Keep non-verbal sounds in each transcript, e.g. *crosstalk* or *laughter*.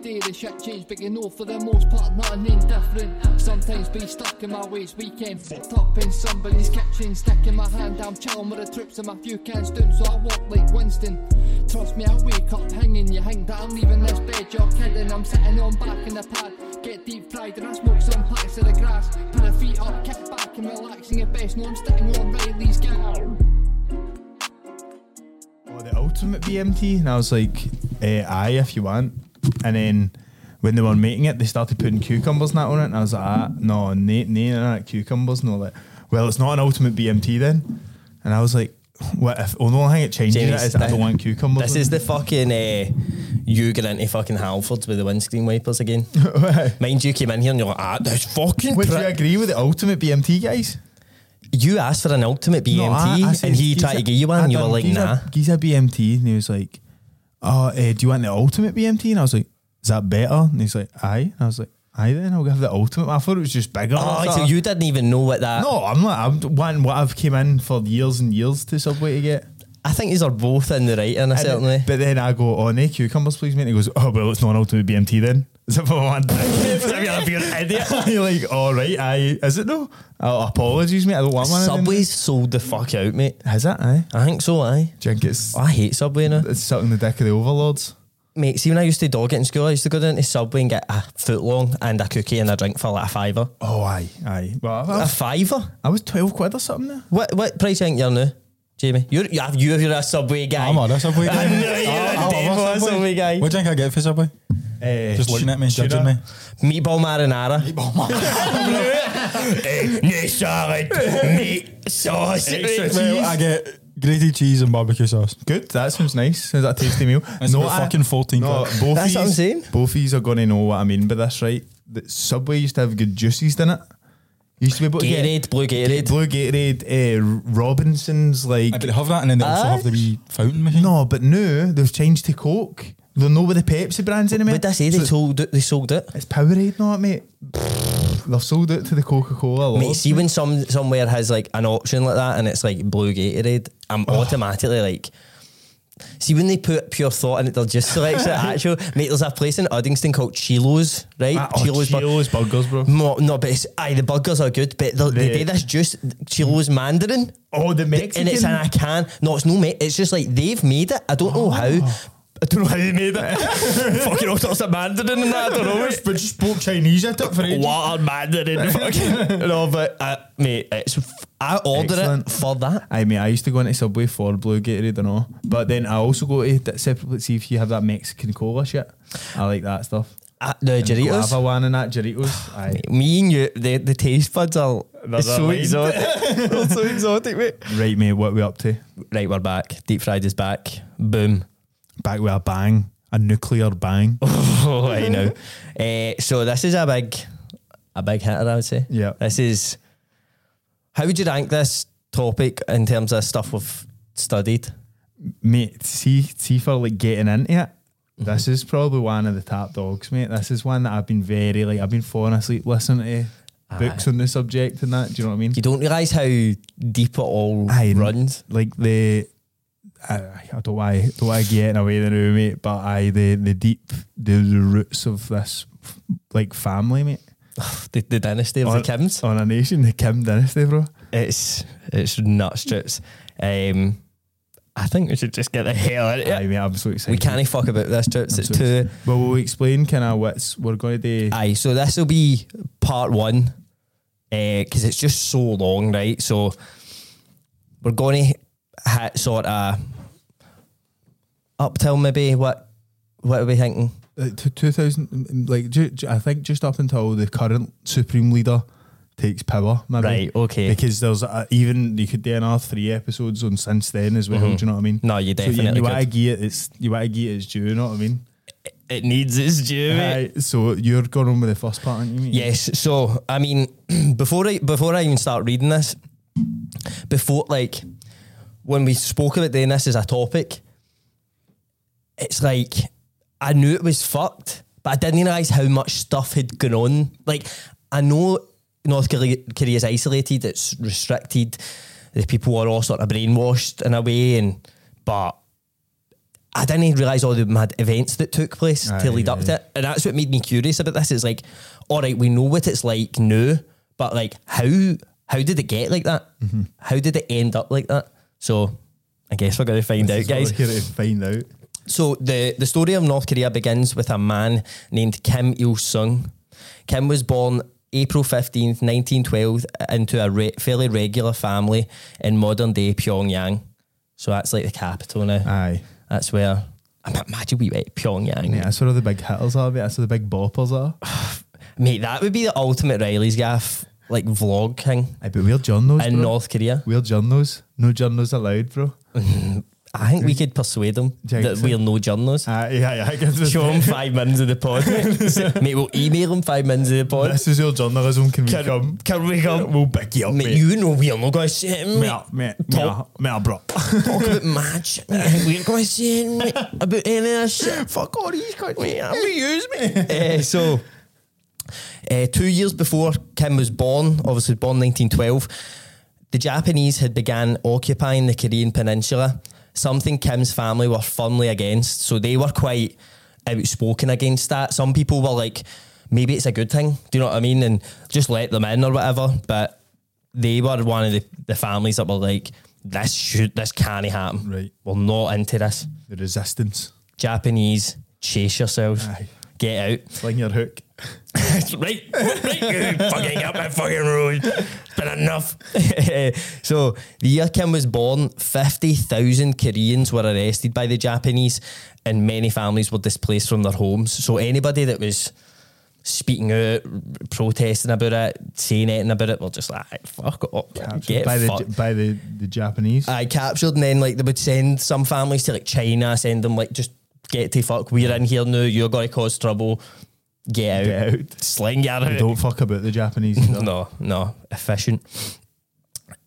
The shit change, you know for the most part, nothing indifferent. Sometimes be stuck in my ways, weekend fucked up in somebody's kitchen, sticking my hand, I'm chilling with the troops and my few cans down, so I walk like Winston. Trust me, I wake up hanging, you hang that I'm leaving this bed, you're kidding, I'm sitting on back in the pad, get deep fried and I smoke some packs of the grass, put the feet up, kick back and relaxing your best, know I'm sitting on Reilly's gaff. Oh, the ultimate BMT, and I was like, eh, aye, if you want. And then when they were making it, they started putting cucumbers and that on it, and I was like, ah, no, no, no, no, cucumbers, no, like, well, it's not an ultimate BMT then. And I was like, what if? Oh, the only thing it changes James, it is I thi- don't want cucumbers. This is the fucking uh, you get into fucking Halfords with the windscreen wipers again. *laughs* Mind you came in here and you're like, ah, this fucking Would you agree with the ultimate BMT guys? You asked for an ultimate BMT No, I- I and he "Geez, tried to give you one I and you were like, nah. He's a BMT. And he was like, oh, eh, do you want the ultimate BMT? And I was like, is that better? And he's like, aye. And I was like, aye then, I'll have the ultimate. I thought it was just bigger. Oh, so you didn't even know what that. No, I'm not. I'm wanting what I've came in for years and years to Subway to get. I think these are both in the right And- certain way. But then I go, oh, no cucumbers, please, mate. And he goes, oh, well, it's not an ultimate BMT then. *laughs* Is it for one? *laughs* You're like, all right, aye. Is it though? Oh, apologies, mate. I don't want one. of them." Subway's sold the fuck out, mate. Is it? Aye. I think so, aye. Do you think it's, I hate Subway now. it's sucking the dick of the overlords? Mate, see when I used to dog it in school, I used to go down to Subway and get a foot long and a cookie and a drink for like a fiver. Oh, aye, aye. Well, A I, fiver? I was 12 quid or something there. What what price you think you're now, Jamie? You're you have you you're a Subway guy. I'm on a Subway *laughs* guy. I know you're I- I a love devil a Subway guy. What do you think I get for Subway? Uh, Just looking at me, judging me. Meatball marinara. *laughs* Eh, no salad, meat sauce. Well, I get grated cheese and barbecue sauce. Good. That sounds nice. Is that a tasty meal? It's about I- fucking 14 No, quid. both That's what I'm yous- saying. Both of yous are going to know what I mean by this, right? The Subway used to have good juices, didn't it? You used to be able to Gatorade, get blue Gatorade. Blue Gatorade, uh, Robinsons, like I but they have that and then they also Aye. have the wee fountain machine. no, but now they've changed to Coke. They're no with the Pepsi brands anymore. But I say they sold it, they sold it. it's Powerade, not mate. They've sold it to the Coca Cola. Mate, see when some somewhere has like an option like that and it's like blue Gatorade, I'm automatically like. See when they put pure thought in it, they'll just select it *laughs* actual. Mate, there's a place in Uddingston called Chilo's, right? Ah, oh, Chilo's bur- Chilo's burgers, bro. No, no, but it's, aye, the burgers are good, but they, they The- do this juice, Chilo's Mandarin. Oh, the Mexican. And it's in a can. No, it's no mate. It's just like they've made it. I don't know how. I don't know how they made it. Fucking all sorts of Mandarin and that. I don't know. mate. but just spoke Chinese at *laughs* it for ages. What a Mandarin. Fucking. no, but uh, mate, it's. f- I order Excellent. it for that. I mean, I used to go into Subway for Blue Gatorade and all, but then I also go to that separately see if you have that Mexican cola shit. I like that stuff. Uh, the Guava Jarritos. one and that Jarritos. Aye. Me and you, the, the taste buds are so exotic. *laughs* They're so exotic, mate. Right, mate, what are we up to? Right, we're back. Deep fried is back. Boom. Back with a bang, a nuclear bang. *laughs* oh, I know. Uh, so this is a big, a big hitter, I would say. Yeah. This is. How would you rank this topic in terms of stuff we've studied? mate, see, see for like getting into it. Mm-hmm. This is probably one of the top dogs, mate. This is one that I've been very like I've been falling asleep listening to books on the subject and that. Do you know what I mean? You don't realise how deep it all Aye, runs. like the I, I don't why don't want to get away the room, mate, but I the the deep the, the roots of this like family, mate. *sighs* The, the dynasty of on, the Kims. on a nation, the Kim dynasty, bro. It's it's nuts, trips. Um, I think we should just get the hell out of it. mate, I'm so excited. We can't fuck about this. I'm It's so too. Well, we'll explain kind of what's we're going to do. Aye, so this will be part one because it's just so long, right? So we're going to sort of up till maybe what what are we thinking? Uh, to 2000, mm, mm, like ju- ju- I think just up until the current supreme leader takes power, maybe. Right, okay. Because there's a, even you could do another three episodes on since then as well. Mm-hmm. Do you know what I mean? No, you So you, definitely you want to it its you want to give it its due. You know what I mean? It needs its due. Aye, so you're going on with the first part, aren't you? Yes. So I mean, *clears throat* before I before I even start reading this, before like when we spoke about doing this as a topic, it's like I knew it was fucked, but I didn't realise how much stuff had gone on. Like I know North Korea Korea's isolated, it's restricted, the people are all sort of brainwashed in a way, and but I didn't realise all the mad events that took place Aye, to lead up to it. And that's what made me curious about this. It's like, all right, we know what it's like now, but like how how did it get like that? Mm-hmm. How did it end up like that? So I guess we're gonna find out, This is what guys. we're here to find out. So the, the story of North Korea begins with a man named Kim Il Sung. Kim was born April 15th, 1912, into a re- fairly regular family in modern day Pyongyang. So that's like the capital now. Aye. That's where, imagine we went Pyongyang. Yeah, that's where all the big hitters are, mate. That's where the big boppers are. *sighs* Mate, that would be the ultimate Reilly's gaff, like vlog thing Aye, but we're journos, in bro. North Korea. We're journos. No journos allowed, bro. *laughs* I think we could persuade them Do you that think so? we're no journalists. Aye, yeah, yeah. I guess this, Show them five minutes of the pod. mate. *laughs* mate, we'll email them five minutes of the pod. this is your journalism. Can we come? can we come? We'll pick you up, Mate, mate. you know we're not going to sit in, mate. Mate, mate, Talk- mate, mate, bro. Talk about match. *laughs* We're going to in, mate, about any of that shit. Fuck all these cunts. Mate, I'm going to use me. uh, so, uh, two years before Kim was born, obviously born 1912, the Japanese had began occupying the Korean peninsula, something Kim's family were firmly against. So they were quite outspoken against that. Some people were like, maybe it's a good thing. Do you know what I mean? And just let them in or whatever. But they were one of the, the families that were like, this should, this can't happen. Right. We're not into this. The resistance. Japanese, chase yourselves. Aye. Get out. Sling your hook. Right, right, you fucking up my fucking road. It's been enough. *laughs* so the year Kim was born, fifty thousand Koreans were arrested by the Japanese, and many families were displaced from their homes. So anybody that was speaking out, protesting about it, saying anything about it, were just like, fuck off, Captured get by the by the, the Japanese. I captured, and then like they would send some families to like China, send them like just get to fuck. We're in here now. You're going to cause trouble. Get out. Get out. Sling your don't fuck about the Japanese. either. *laughs* No, no, efficient.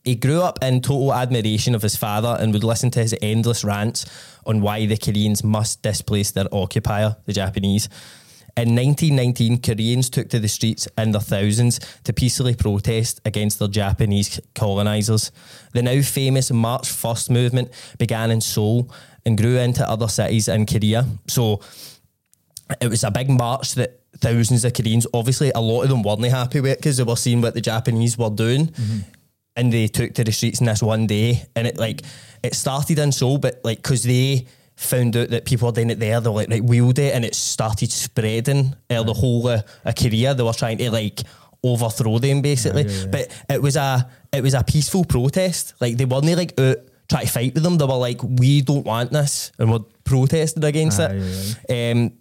He grew up in total admiration of his father and would listen to his endless rants on why the Koreans must displace their occupier, the Japanese. In 1919, Koreans took to the streets in their thousands to peacefully protest against their Japanese colonisers. The now famous March First movement began in Seoul and grew into other cities in Korea. So it was a big march that thousands of Koreans, obviously, a lot of them weren't happy with it because they were seeing what the Japanese were doing. And they took to the streets in this one day. And it like, it started in Seoul, but like, because they found out that people were doing it there, they were like, right, we'll do it. And it started spreading uh, the whole of, of Korea. They were trying to like overthrow them basically. yeah, yeah. But it was a, it was a peaceful protest. Like, they weren't like out trying to fight with them. They were like, we don't want this. And we're protesting against Aye, it. Um,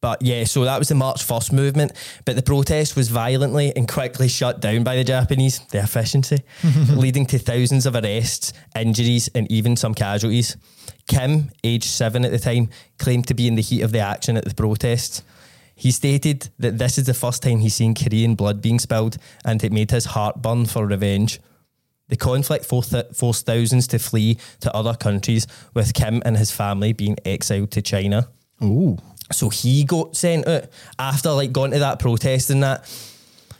but yeah, so that was the March 1st movement. But the protest was violently and quickly shut down by the Japanese, the efficiency, *laughs* leading to thousands of arrests, injuries, and even some casualties. Kim, aged seven at the time, claimed to be in the heat of the action at the protests. He stated that this is the first time he's seen Korean blood being spilled and it made his heart burn for revenge. The conflict forced, forced thousands to flee to other countries, with Kim and his family being exiled to China. Ooh. So he got sent out after like going to that protest and that.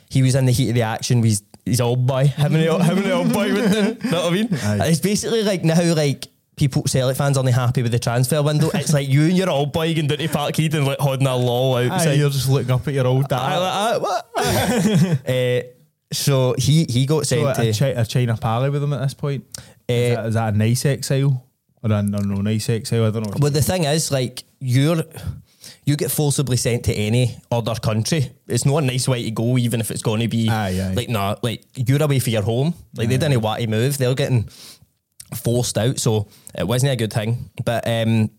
He was in the heat of the action. He's he's old boy. Him and the, him and the old boy went down. *laughs* Know what I mean? Aye. It's basically like now like people Celtic fans aren't happy with the transfer window. *laughs* It's like you and your old boy going down to Parkhead and like holding a law Aye, you're just looking up at your old dad. I what? *laughs* uh, so he he got So sent a, to. a China pally with him at this point. is, Eh, that, is that a nice exile or a no, no nice exile? I don't know. Well, the thing is, like you're, you get forcibly sent to any other country. It's not a nice way to go, even if it's going to be Aye, aye. like nah, like you're away for your home. Like they didn't want to move; they're getting forced out, so it wasn't a good thing. But um,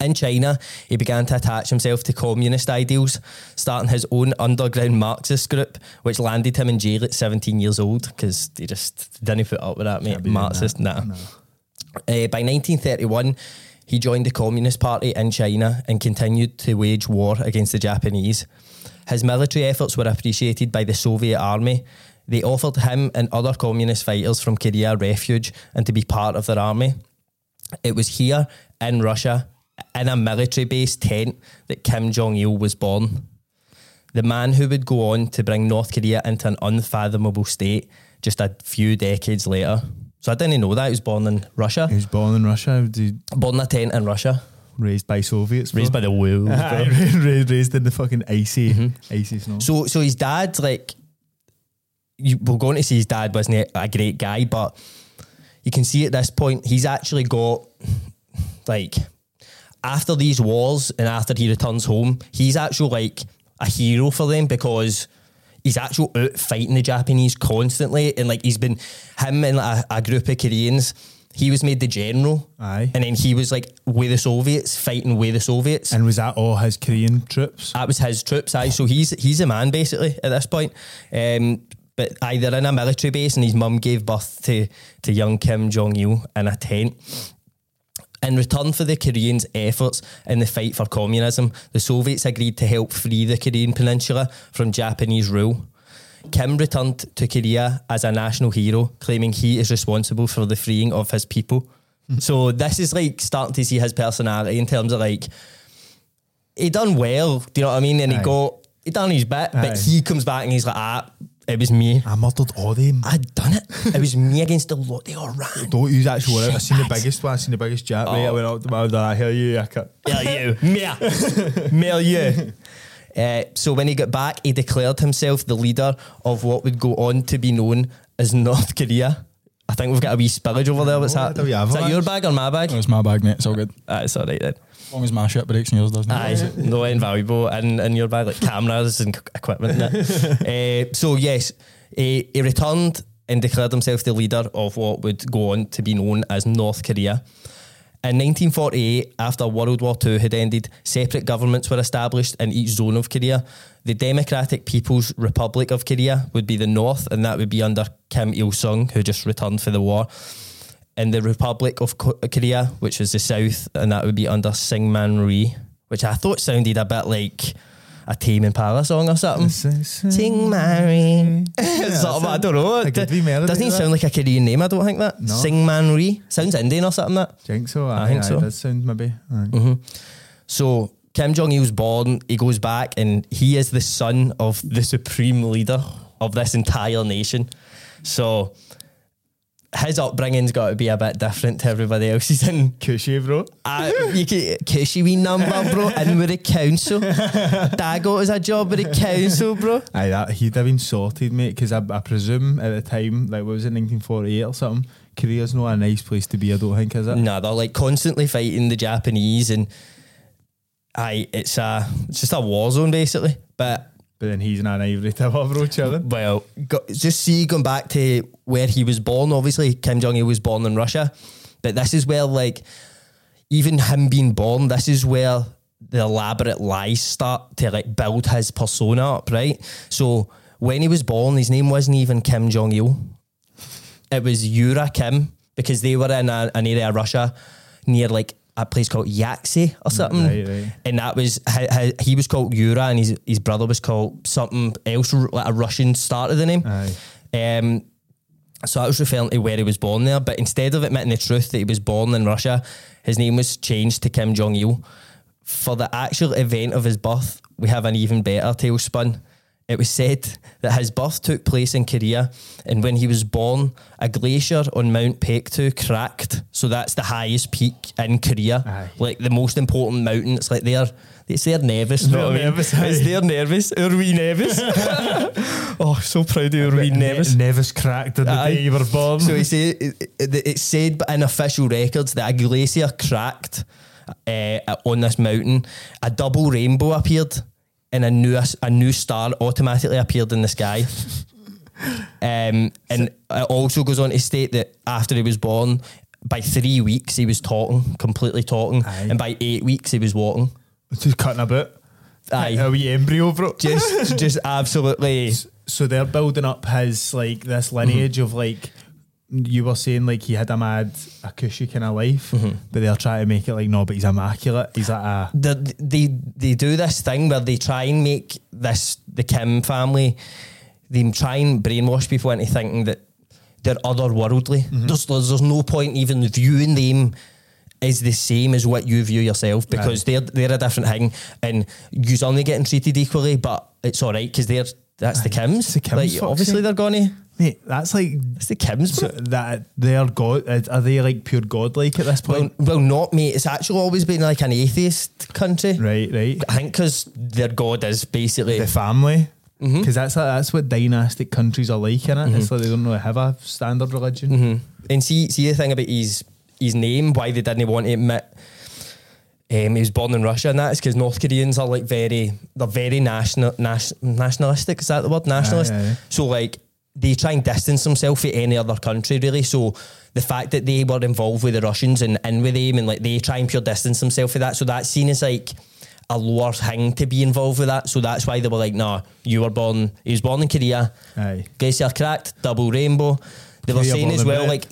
in China, he began to attach himself to communist ideals, starting his own underground Marxist group, which landed him in jail at 17 years old because they just didn't put up with that, mate. Marxist, that. nah. Uh, by 1931, he joined the Communist Party in China and continued to wage war against the Japanese. His military efforts were appreciated by the Soviet army. They offered him and other communist fighters from Korea refuge and to be part of their army. It was here in Russia, in a military base tent, that Kim Jong il was born. The man who would go on to bring North Korea into an unfathomable state just a few decades later. So I didn't know that he was born in Russia, He was born in Russia, he- born in a tent in Russia, raised by Soviets. raised by the *laughs* wolves. bro. *laughs* Raised, raised in the fucking icy, Mm-hmm. icy snow. So so his dad like you we're going to see his dad wasn't a great guy, but you can see at this point he's actually got like after these wars and after he returns home, he's actually like a hero for them because he's actually out fighting the Japanese constantly and like he's been him and like, a, a group of Koreans. He was made the general, Aye. and then he was like with the Soviets, fighting with the Soviets. And was that all his Korean troops? That was his troops, aye. So he's he's a man basically at this point. Um, but either in a military base, and his mum gave birth to to young Kim Jong Il in a tent. In return for the Koreans' efforts in the fight for communism, the Soviets agreed to help free the Korean peninsula from Japanese rule. Kim returned to Korea as a national hero, claiming he is responsible for the freeing of his people. So this is like starting to see his personality in terms of like he done well. Do you know what I mean? And he Aye. got he done his bit, Aye. but he comes back and he's like, ah, it was me. I murdered all them. I'd done it. It was me against the lot. They all ran. Don't use actual word. I seen the biggest one. I seen the biggest jet. Right, I Oh. went up to my dad. I hear you. I cut. Mel you. *laughs* Mel. Mel you. *laughs* Uh, so when he got back, he declared himself the leader of what would go on to be known as North Korea. I think we've got a wee spillage over there. What's Oh, that? do we that that? your bag or my bag? Oh, it's my bag, mate. It's all good. Ah, it's all right then. As long as my shit breaks and yours doesn't. Aye, no invaluable in, in your bag, like cameras and equipment. And uh, *laughs* so, yes, he, he returned and declared himself the leader of what would go on to be known as North Korea. In 1948, after World War II had ended, separate governments were established in each zone of Korea. The Democratic People's Republic of Korea would be the North, and that would be under Kim Il sung, who just returned for the war. And the Republic of Korea, which was the South, and that would be under Syngman Rhee, which I thought sounded a bit like a Tame Impala song or something. Sing Mary. *laughs* Something, I don't know. Doesn't even sound like a Korean name, I don't think that. No. Sing Man Ree. Sounds Indian or something that. Think so? I Aye, think so. Does sound maybe. Aye. Mm-hmm. So Kim Jong Il's born, he goes back, and he is the son of the supreme leader of this entire nation. So his upbringing's got to be a bit different to everybody else's. And *laughs* Cushy, bro. uh, you can cushy wee number, bro, in with the council. Dad got us a job with the council, bro. Aye, that he'd have been sorted, mate. Because I, I presume at the time, like, what was it, 1948 or something? Korea's not a nice place to be. I don't think is it. Nah, they're like constantly fighting the Japanese, and aye, it's a it's just a war zone basically. But But then he's in an ivory tower, bro, chilling. well, go, just see going back to where he was born. Obviously, Kim Jong Il was born in Russia, but this is where like even him being born, this is where the elaborate lies start to like build his persona up, right? So when he was born, his name wasn't even Kim Jong Il. It was Yura Kim because they were in a, an area of Russia near like a place called Yaxi or something. Right, right. And that was he was called Yura and his his brother was called something else like a Russian start of the name. Um, so that was referring to where he was born there. But instead of admitting the truth that he was born in Russia, his name was changed to Kim Jong Il. For the actual event of his birth, we have an even better tale spun. It was said that his birth took place in Korea, and when he was born, a glacier on Mount Paektu cracked. So that's the highest peak in Korea, Aye. like the most important mountain. It's like they're it's their Nevis. know Their what I mean? It's their Nevis, our wee Nevis. oh, so proud of wee Nevis. Nevis cracked on the Aye. day you were born. So he said it said but in official records that a glacier cracked uh, on this mountain. A double rainbow appeared, and a new a new star automatically appeared in the sky. *laughs* Um, and it also goes on to state that after he was born, by three weeks he was talking, completely talking, Aye. and by eight weeks he was walking. Just cutting a bit. Aye. A wee embryo, bro. Just, just *laughs* absolutely. so they're building up his like this lineage of like you were saying like he had a mad a cushy kind of life, mm-hmm. but they're trying to make it like no, but he's immaculate. He's like a they, they they do this thing where they try and make this the Kim family. They try and brainwash people into thinking that they're otherworldly. Mm-hmm. There's, there's there's no point even viewing them as the same as what you view yourself because they're they're a different thing and you're only getting treated equally. But it's all right because they're that's the Kims. the Kims, Like, obviously they're gonna Mate, that's like It's the Kims, so that they're god. Are they like pure godlike at this point? well, not mate. It's actually always been like an atheist country. right, right. I think because their god is basically The family, Mm-hmm. because that's that's what dynastic countries are like, innit? It's like they don't really have a standard religion. Mm-hmm. And see, see the thing about his his name, why they didn't want to admit um, he was born in Russia, and that is because North Koreans are like very, they're very national, nas- nationalistic. Is that the word? Nationalist. Aye, aye. So like they try and distance themselves from any other country, really. So the fact that they were involved with the Russians and in with them, and like they try and pure distance themselves from that. So that's seen as like a lower thing to be involved with that. So that's why they were like, nah, you were born. He was born in Korea. Aye. Guess you're correct. Double rainbow. They were saying as well, like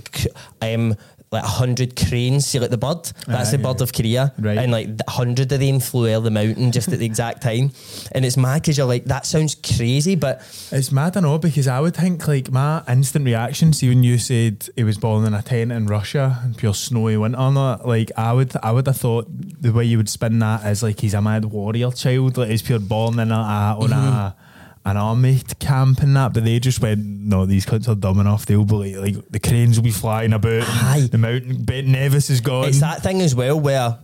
um, like a hundred cranes. See, like the bird. That's Aye, the bird of Korea, Right. and like a hundred of them flew over the mountain just at the exact time. And it's mad because you're like, that sounds crazy, but It's mad, I know, because I would think like my instant reaction, see when you said he was born in a tent in Russia and pure snowy winter on it, like I would I would have thought the way you would spin that is like he's a mad warrior child, like he's pure born in a, a on a mm-hmm. An army to camp and that, but they just went, No, these cunts are dumb enough, they'll be like, like the cranes will be flying about Aye. the mountain Ben Nevis is gone. it's that thing as well where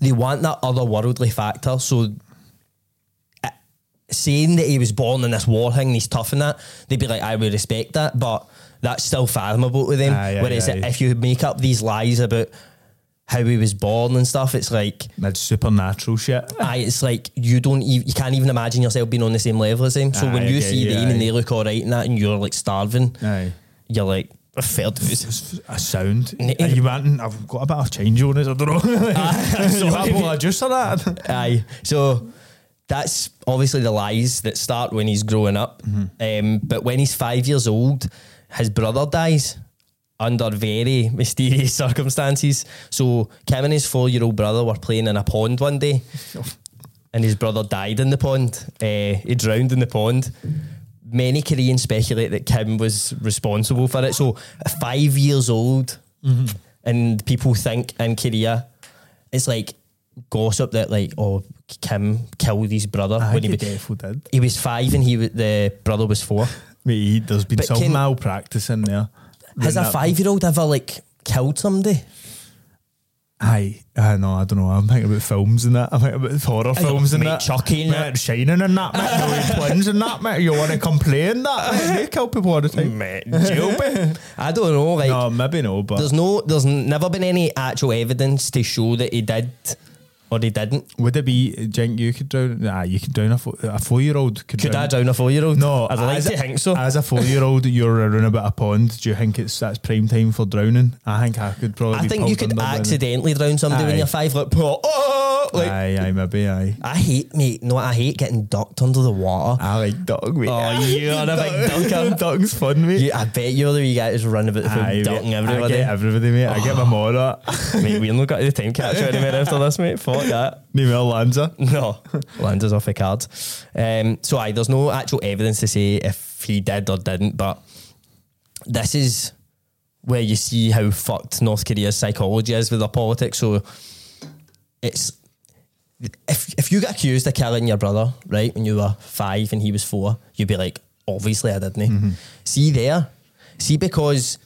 they want that otherworldly factor. So uh, saying that he was born in this war thing, and he's tough in that, they'd be like, I would respect that, but that's still fathomable to them. Aye, aye, Whereas aye. if you make up these lies about how he was born and stuff, it's like That's supernatural shit. Aye, it's like you don't even you can't even imagine yourself being on the same level as him. So Aye, when you see you, them aye. and they look alright and that and you're like starving, Aye. you're like dues. It's a sound. Are you wanting? I've got a bit of change on it. I don't know. *laughs* *laughs* so you if want you- a juice or that? Aye. So that's obviously the lies that start when he's growing up. Um, but when he's five years old, his brother dies under very mysterious *laughs* circumstances. So Kim and his four year old brother were playing in a pond one day. *laughs* And his brother died in the pond. Uh, he drowned in the pond. Many Koreans speculate that Kim was responsible for it. So, five years old, and people think in Korea, it's like gossip that like, oh, Kim killed his brother I when he he was, did. he was five and he the brother was four. *laughs* Mate, he- there's been But some can- malpractice in there. Has a five year old ever like killed somebody? Aye, I know. I don't know. I'm thinking about films and that. I'm thinking about horror films and mate, that. Chucky and that. Shining and that. Mate, *laughs* twins and that. Mate, you want to complain that? Mate, they kill people all the time. Mate. *laughs* I don't know. Like, no, maybe no, but there's no, there's never been any actual evidence to show that he did or he didn't. would it be? Jink, you could drown. Nah, you can drown a, fo- a four year old. Could, Could drown. I drown a four year old? No, I'd like as to a- think so. As a four year old, you're around about a pond. Do you think it's that's prime time for drowning? I think I could probably. I be think you pulled could under by then. accidentally drown somebody when Aye. you're five. Like, oh oh, oh, oh, like aye, aye, maybe, aye. I hate, mate. No, I hate getting ducked under the water. I like dog, mate. Oh, you're a big *laughs* dunker. Dog's fun, mate. You, I bet you're the wee guy who's running about the Aye, food, ducking mate. I everybody. get everybody, mate. I get my oh. it. *laughs* mate, we're not got the time capture anymore after this, mate. Fuck *laughs* that. Name Lanza. No, *laughs* Landers off the cards. Um, so, aye, there's no actual evidence to say if he did or didn't, but this is where you see how fucked North Korea's psychology is with their politics. So, it's if if you get accused of killing your brother, right, when you were five and he was four, you'd be like, obviously I didn't. See there, see because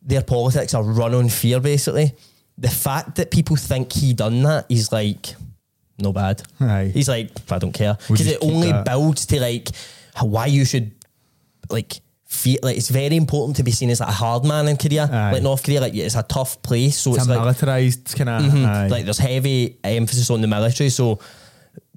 their politics are run on fear. Basically, the fact that people think he done that is like no bad. Aye. He's like, I don't care We'll because it only that. builds to like why you should like. Feel, like it's very important to be seen as like a hard man in Korea, Aye. like North Korea. Like it's a tough place, so It's, it's, a like militarised kind of. Mhm. Like there's heavy emphasis on the military, so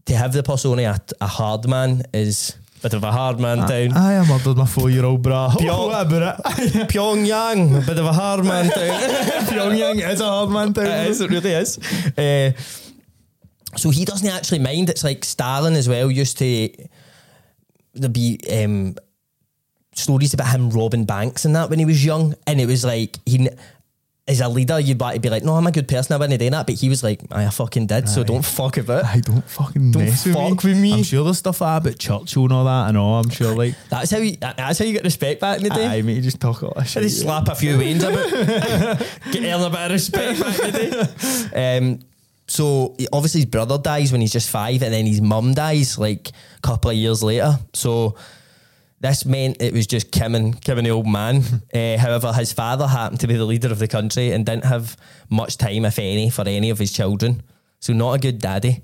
to have the persona a, a hard man is bit of a hard man down. I, I murdered my four year old bra. Pure- *laughs* what? *laughs* Pyongyang, a bit of a hard man down. *laughs* Pyongyang is a hard man town. it is, it really is. Uh, so he doesn't actually mind. It's like Stalin as well used to there be um, stories about him robbing banks and that when he was young, and it was like he. As a leader, you'd like to be like, "No, I'm a good person. I wouldn't do that," but he was like, "I fucking did." So Aye. don't fuck about. I don't fucking Don't fuck with, with me. I'm sure there's stuff like that about Churchill and all that. I know. I'm sure like. *laughs* That's how you. That's how you get respect back in the day. Aye, mate, you just talk all that They shit. slap a few wains about, *laughs* get earn a bit of respect back in the day. Um, so obviously his brother dies when he's just five, and then his mum dies like a couple of years later. So This meant it was just Kim and Kim and the old man. uh, *laughs* however, his father happened to be the leader of the country and didn't have much time, if any, for any of his children. So not a good daddy.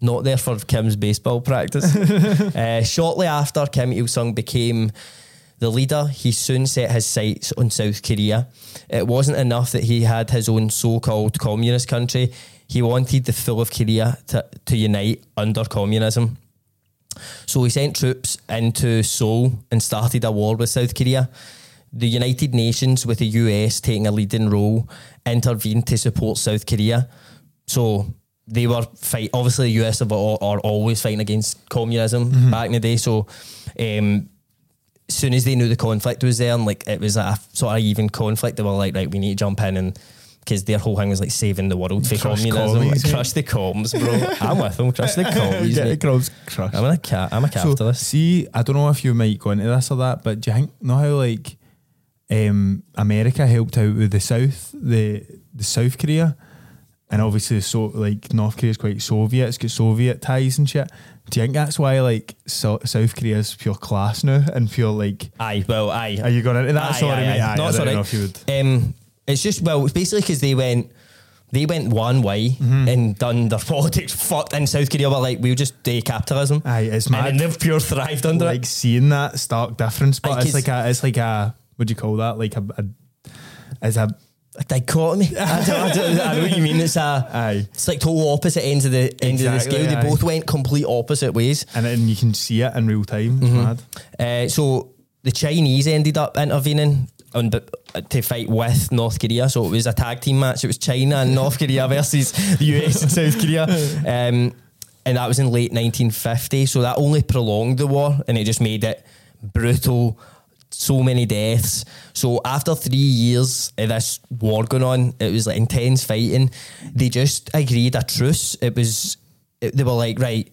Not there for Kim's baseball practice. uh, *laughs* shortly after Kim Il Sung became the leader, he soon set his sights on South Korea. It wasn't enough that he had his own so called communist country, he wanted the full of Korea to, to unite under communism. So he sent troops into Seoul and started a war with South Korea. The United Nations, with the US taking a leading role, intervened to support South Korea. So they were fight. Obviously, the US are, are always fighting against communism back in the day. So, um, as soon as they knew the conflict was there, and like it was a sort of even conflict, they were like, right, we need to jump in and. Because their whole thing was like saving the world for Crush communism. commies, Like, eh? crush the comms, bro. I'm with them. Crush the commies. Get the crowds crushed. I'm a cat. I'm a So, capitalist. see, I don't know if you might go into this or that, but do you think know how like um, America helped out with the South, the the South Korea, and obviously so like North Korea is quite Soviet. It's got Soviet ties and shit. Do you think that's why like so, South is pure class now and pure like? aye, well, aye. Are you going into that? Aye, sorry, aye, mate. aye. Aye, No, I don't alright. know if you would. Um, it's just well, it's basically because they went, they went one way Mm-hmm. and done their *laughs* politics fucked, and South Korea But like, we'll just do capitalism. Aye, it's mad. then they've pure thrived under like it. Like seeing that stark difference, but Aye, it's like a, it's like a, what do you call that? Like a, a it's a, A dichotomy. *laughs* I, don't, I, don't, I know what you mean. It's a, aye. it's like total opposite ends of the end of the scale. They aye. both went complete opposite ways. and then you can see it in real time. It's Mm-hmm. mad. Uh, so the Chinese ended up intervening the, to fight with North Korea. So it was a tag team match. It was China and North Korea versus *laughs* the US and South Korea. Um, and that was in late 1950. So that only prolonged the war and it just made it brutal. So many deaths. So after three years of this war going on, it was like intense fighting. They just agreed a truce. It was, it, they were like, right,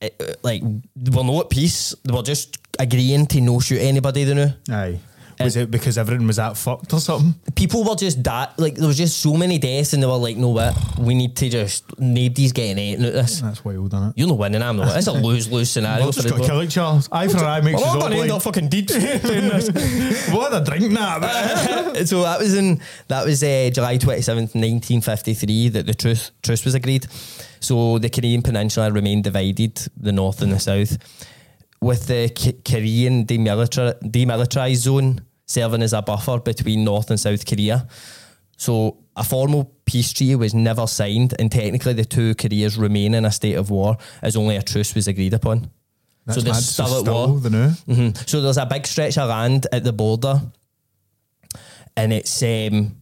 it, uh, like were not at peace. They were just agreeing to no shoot anybody. They knew Aye. Was it because everything was that fucked or something? people were just that like there was just so many deaths, and they were like, no, what we need to just nobody's getting out of this. That's wild, isn't it? You're not winning. I'm not. It's a lose lose scenario. We're just to kill each other. Eye for an eye makes Well, us all gonna end up fucking dead *laughs* doing this. What a drink that. *laughs* so that was in that was uh, July twenty seventh, nineteen fifty three, that the truce truce was agreed. So the Korean Peninsula remained divided, the north and the south, with the K- Korean demilitar- demilitarized zone serving as a buffer between North and South Korea. So a formal peace treaty was never signed, and technically the two Koreas remain in a state of war as only a truce was agreed upon. That's so they're mad. still So at war. the new. hmm So there's a big stretch of land at the border, and it's um,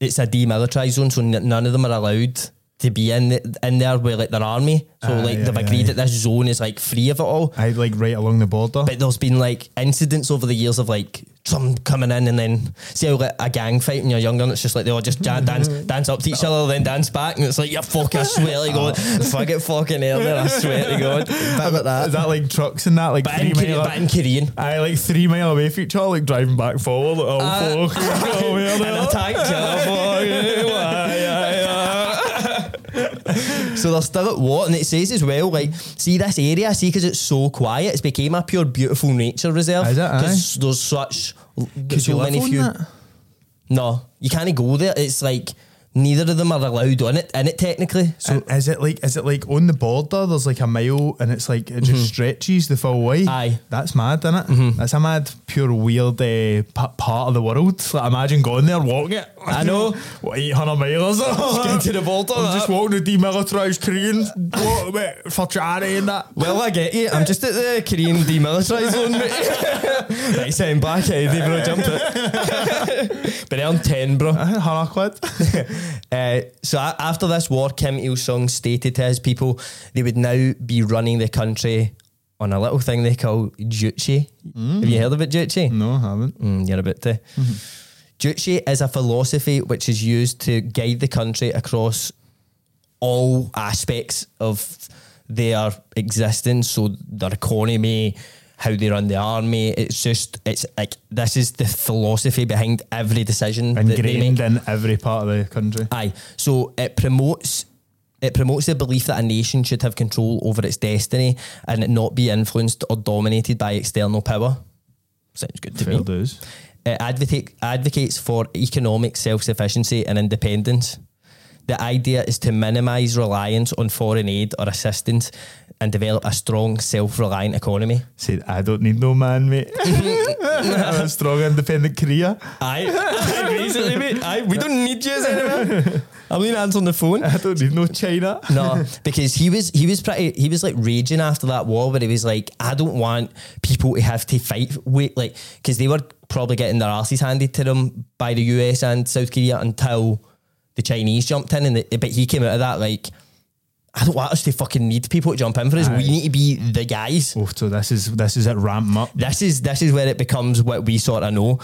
it's a demilitarized zone, so n- none of them are allowed to be in the, in there with like their army. So Aye, like they've aye, agreed aye. that this zone is like free of it all. I like right along the border. But there's been like incidents over the years of like some coming in and then see how like a gang fight when you're younger and it's just like they all just ja- dance dance up to each other then dance back and it's like you fuck I swear to God fuck it fucking hell man I swear to God *laughs* bit like that Is that like trucks and that? Like but three in, Korean, mile. but in Korean I like three mile away from each other, like driving back forward. Like, oh, Uh, fuck. oh, *laughs* and attack So they're still at what? and it says as well, like, see this area, see, because it's so quiet, it's became a pure beautiful nature reserve. Is it? Because there's such, so you many live on few. that? No, you can't go there. It's like neither of them are allowed on it, in it technically. So And is it like is it like on the border? There's like a mile, and it's like it just stretches the full way. Mm-hmm. Aye. that's mad, isn't it? That's a mad, pure weird uh, p- part of the world. Like imagine going there, walking it. I know. what eight hundred miles or something. get to the border, I'm just walking the demilitarized for charity and that. Well, I get you. I'm just at the Korean *laughs* demilitarized zone, mate. *laughs* right, sitting back, Eddie, bro, jump it. *laughs* but I'm 10, bro. Hundred quid. Uh, so after this war, Kim Il Sung stated to his people they would now be running the country on a little thing they call Juche. Have you heard of it, Juche? no, I haven't. Mm, you're about to. Juche is a philosophy which is used to guide the country across all aspects of their existence. So their economy, how they run the army. It's just it's like this is the philosophy behind every decision that they make. Ingrained in every part of the country. Aye. So it promotes It promotes the belief that a nation should have control over its destiny and it not be influenced or dominated by external power. Sounds good to Fair me. It advocate, advocates for economic self sufficiency and independence. The idea is to minimise reliance on foreign aid or assistance and develop a strong, self reliant economy. Said, I don't need no man, mate. *laughs* I'm a strong, independent career. Aye, aye, basically, mate. Aye, we don't need you anymore. I'm to answer on the phone. I don't need no China. No, because he was he was pretty he was like raging after that war where he was like, I don't want people to have to fight wait like because they were probably getting their asses handed to them by the US and South Korea until the Chinese jumped in and the, but he came out of that like I don't want us to fucking need people to jump in for us. Aye. We need to be the guys. Oh, so this is this is it ramp up. This is this is where it becomes what we sort of know.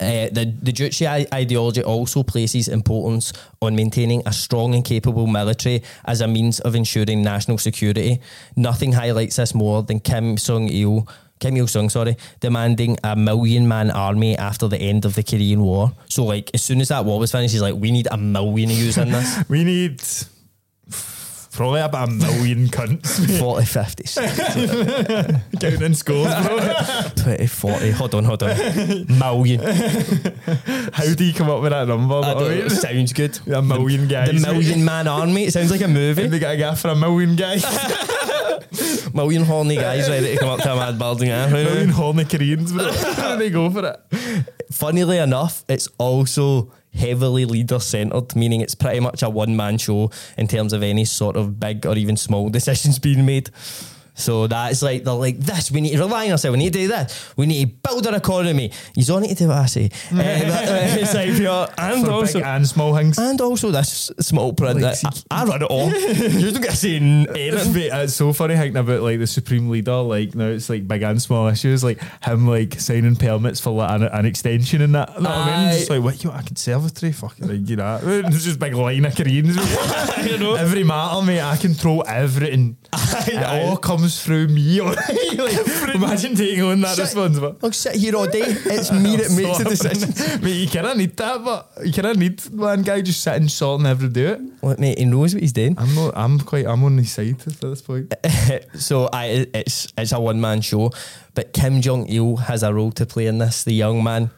Uh, the the Juche ideology also places importance on maintaining a strong and capable military as a means of ensuring national security. Nothing highlights this more than Kim Sung Il. Kim Il Sung, sorry, demanding a million man army after the end of the Korean War. So, like, as soon as that war was finished, he's like, we need a million of yous in this. *laughs* We need probably about a million cunts *laughs* 40, 50, 60, *laughs* counting scores, bro. *laughs* 20, 40. Hold on, hold on. Million. How do you come up with that number? I don't know, it sounds good. a million guys. The Million Man Army. It sounds like a movie. And they got a guy for a million guys. Million horny guys ready to come up to a mad building. eh? million horny Koreans, bro. they go for it. Funnily enough, it's also heavily leader centered, meaning it's pretty much a one man show in terms of any sort of big or even small *laughs* decisions being made. So that's like they're like this. We need to rely on ourselves. We need to do this. We need to build our economy. You don't need to do what I say. Uh, *laughs* but, uh, it's like and For also big and small things. and also this small print. Like, that I, I run it all. *laughs* you don't get to say anything. Mate, it's so funny thinking about like the supreme leader. Like now, it's like big and small issues. Like him like signing permits for like an, an extension and that. You know what I mean? Just like what you want a conservatory? Fucking like you know, *laughs* it's just big line of Koreans. You know? Every matter, mate. I control everything. it all comes through me. like, imagine taking on that responsibility. I'll sit here all day. It's me that makes the decision. Mate, you kind of need that, but you kind of need one guy just sitting sorting every do it. Look, mate, he knows what he's doing. I'm not. I'm quite. I'm on his side at this point. so I, it's it's a one man show, but Kim Jong Il has a role to play in this. The young man,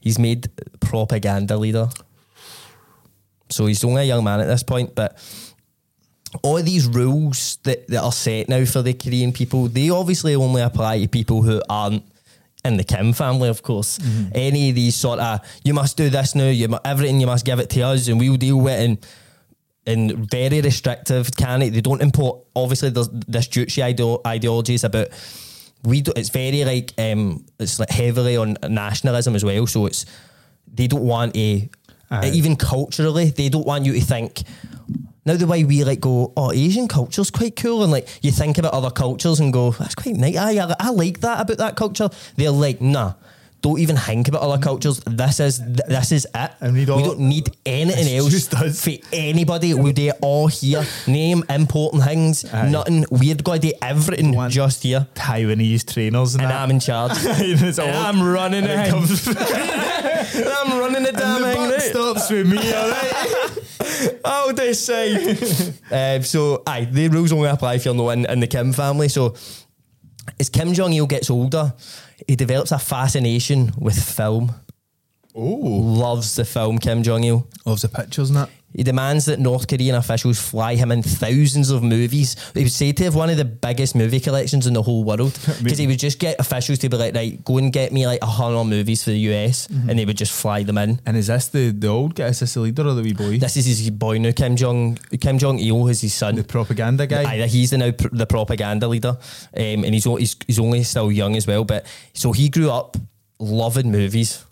he's made propaganda leader. So he's only a young man at this point, but all these rules that, that are set now for the Korean people, they obviously only apply to people who aren't in the Kim family, of course. Any of these sort of you must do this now, you everything you must give it to us, and we'll deal with it. And, and very restrictive. Can it? They don't import. Obviously, there's this Juche ideo- ideology is about. We do, it's very like um, it's like heavily on nationalism as well. So it's they don't want a Aye. even culturally they don't want you to think. Now the way we like go, oh, Asian culture's quite cool, and like you think about other cultures and go, that's quite nice. I, I, I like that about that culture. They're like, nah, don't even think about other cultures. This is this is it. And we we don't- don't need anything else for anybody. We do it all here. Name important things. Aye. Nothing weird. Got to do everything Want- just here. Taiwanese trainers and, And. I'm in charge. *laughs* And I'm running and it. comes *laughs* *laughs* I'm running the damn and the thing. buck right? stops with me, alright? I'll decide. um, so, aye, the rules only apply if you're not in, in the Kim family. So, as Kim Jong Il gets older, he develops a fascination with film. Oh, Loves the film Kim Jong Il. loves the pictures and that. He demands that North Korean officials fly him in thousands of movies. He was said to have one of the biggest movie collections in the whole world *laughs* because he would just get officials to be like, right, go and get me like a hundred movies for the US, and they would just fly them in. And is this the, the old guy? Is this the leader or the wee boy? This is his boy now, Kim Jong Kim Jong Il is his son. the propaganda guy. Aye, he's the now pr- the propaganda leader, um, and he's, he's he's only still young as well. But so he grew up loving movies.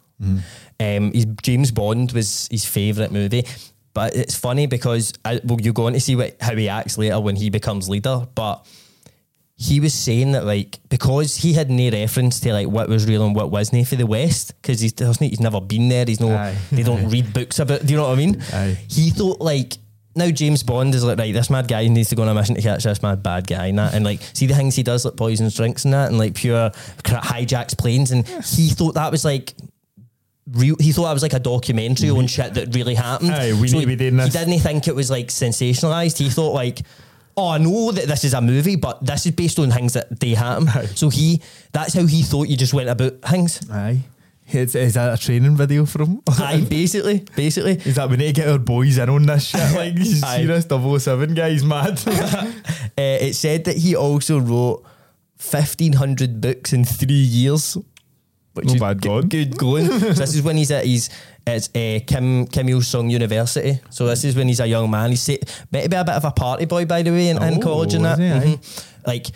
Um, his James Bond was his favourite movie. But it's funny because I, well, you're going to see what, how he acts later when he becomes leader. But he was saying that like because he had no reference to like what was real and what wasn't for the West because he's he's never been there. He's no Aye. they don't *laughs* read books about. Do you know what I mean? Aye. He thought like now James Bond is like right. This mad guy needs to go on a mission to catch this mad bad guy and that and like see the things he does like poisons drinks and that and like pure hijacks planes and he thought that was like real. He thought it was like a documentary on shit that really happened. Aye, we need to be doing He didn't think it was like sensationalized. He thought like. Oh, I know that this is a movie, but this is based on things that they happen. Aye. So he, that's how he thought you just went about things. Aye. Is, is that a training video for him? *laughs* Aye, basically, basically. Is that we need to get our boys in on this shit? *laughs* Like, you see this 007 guy, he's mad. *laughs* Uh, it said that he also wrote fifteen hundred books in three years. Which Not is bad g- going. Good going. *laughs* so this is when he's at his it's uh, Kim Kim Il Sung University. So this is when he's a young man. He's meant to be a bit of a party boy, by the way, in, in Oh, college and that. Aye. Mhm. Like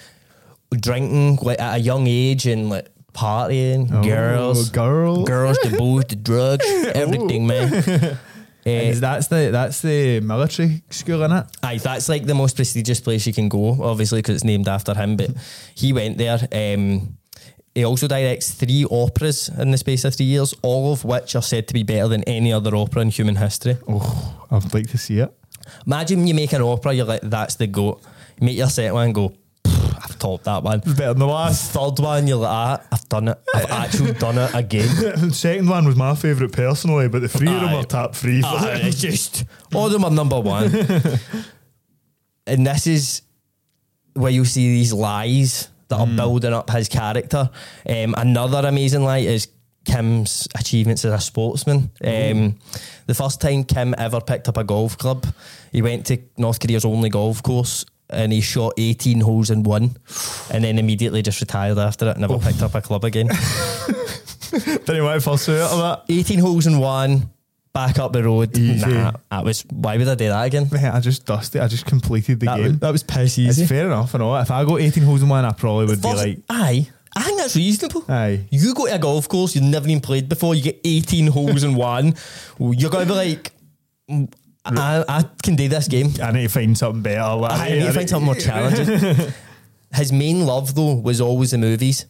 drinking like at a young age and like partying, Oh, girls, girls. girls, the booze, the drugs, *laughs* everything, man. *laughs* Uh, that's the that's the military school in it? Aye, that's like the most prestigious place you can go, obviously, because it's named after him. But he went there. Um, he also directs three operas in the space of three years, all of which are said to be better than any other opera in human history. Oh, I'd like to see it. Imagine you make an opera, you're like, that's the goat. You make your second one and go, I've topped that one. It's better than the last. Third one, you're like, ah, I've done it. I've *laughs* actually done it again. *laughs* The second one was my favourite personally, but the three of them are top three. for Ah, it's just all of them are number one. *laughs* and this is where you see these lies that are building up his character. Um, another amazing light is Kim's achievements as a sportsman. Um, the first time Kim ever picked up a golf club, he went to North Korea's only golf course. And he shot 18 holes in one and then immediately just retired after it, never picked up a club again. *laughs* Didn't want to pursue it or that. 18 holes in one, back up the road. Easy. Nah, that was, why would I do that again? Mate, I just dusted. I just completed the That game. was, that was piss easy. it's fair enough, I know. If I got 18 holes in one, I probably would First- be like, aye, I think that's reasonable. aye. You go to a golf course you've never even played before, you get 18 holes in one, you're going to be like, "Mm, I, I can do this game. I need to find something better. Like, I need to find something more challenging. *laughs* His main love, though, was always the movies.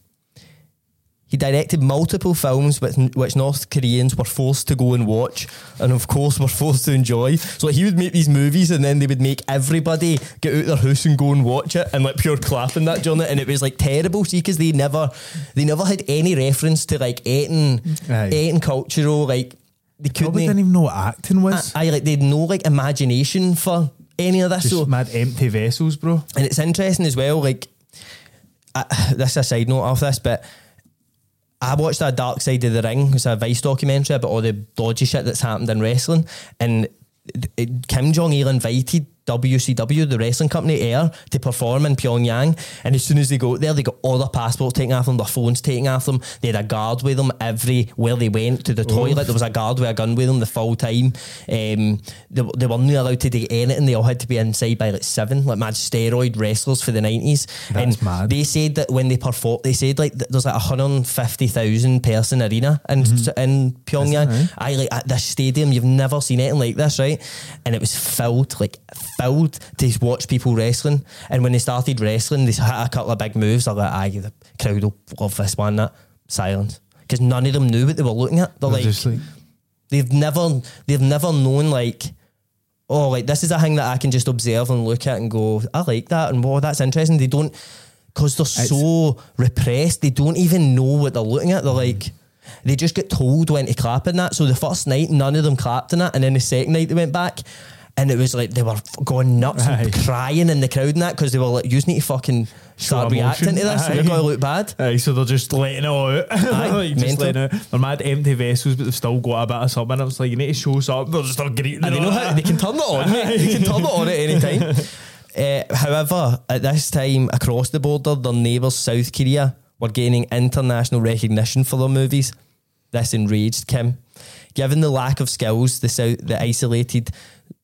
He directed multiple films which, which North Koreans were forced to go and watch, and of course were forced to enjoy. So like, he would make these movies, and then they would make everybody get out their house and go and watch it, and like pure clapping that it, and it was like terrible. See, because they never, they never had any reference to like eating, Aye. eating cultural, like they couldn't. Probably didn't even know what acting was. I like they had no like imagination for any of this. just so mad empty vessels, bro. and it's interesting as well, like, uh, this is a side note of this, but I watched that Dark Side of the Ring. It's a Vice documentary about all the dodgy shit that's happened in wrestling. And Kim Jong il invited WCW, the wrestling company, Air, to perform in Pyongyang. And as soon as they go there, they got all their passports taken off them, their phones taken off them. They had a guard with them everywhere they went to the toilet. There was a guard with a gun with them the full time. Um, they, they weren't allowed to do anything. They all had to be inside by like seven, like mad steroid wrestlers for the 90s. That's and mad. they said that when they perform, they said like th- there's like 150,000 person arena in, in Pyongyang. I like at this stadium, you've never seen anything like this, right? And it was filled, like filled to watch people wrestling. And when they started wrestling, they hit a couple of big moves. They're like, aye, the crowd will love this one, that. Silence. Because none of them knew what they were looking at. They're, They're like, like, they've never, they've never known like, oh, like this is a thing that I can just observe and look at and go, I like that, and wow, that's interesting. They don't, because they're so repressed, they don't even know what they're looking at. They're like, they just get told when to clap in that. So the first night, none of them clapped in that, and then the second night they went back. And it was like they were going nuts and Aye. crying in the crowd and that because they were like, you need to fucking start Show reacting to emotion. this. Aye. You're going to look bad. Aye, so they're just letting it all out. *laughs* Aye, like, just mental. letting it out. They're mad empty vessels, but they've still got a bit of something. It's like you need to show something. They're just still greeting. And they know how they can turn it on. mate. They can turn it on at any time. Uh, *laughs* however, at this time across the border, their neighbours South Korea were gaining international recognition for their movies. This enraged Kim. Given the lack of skills the South, the isolated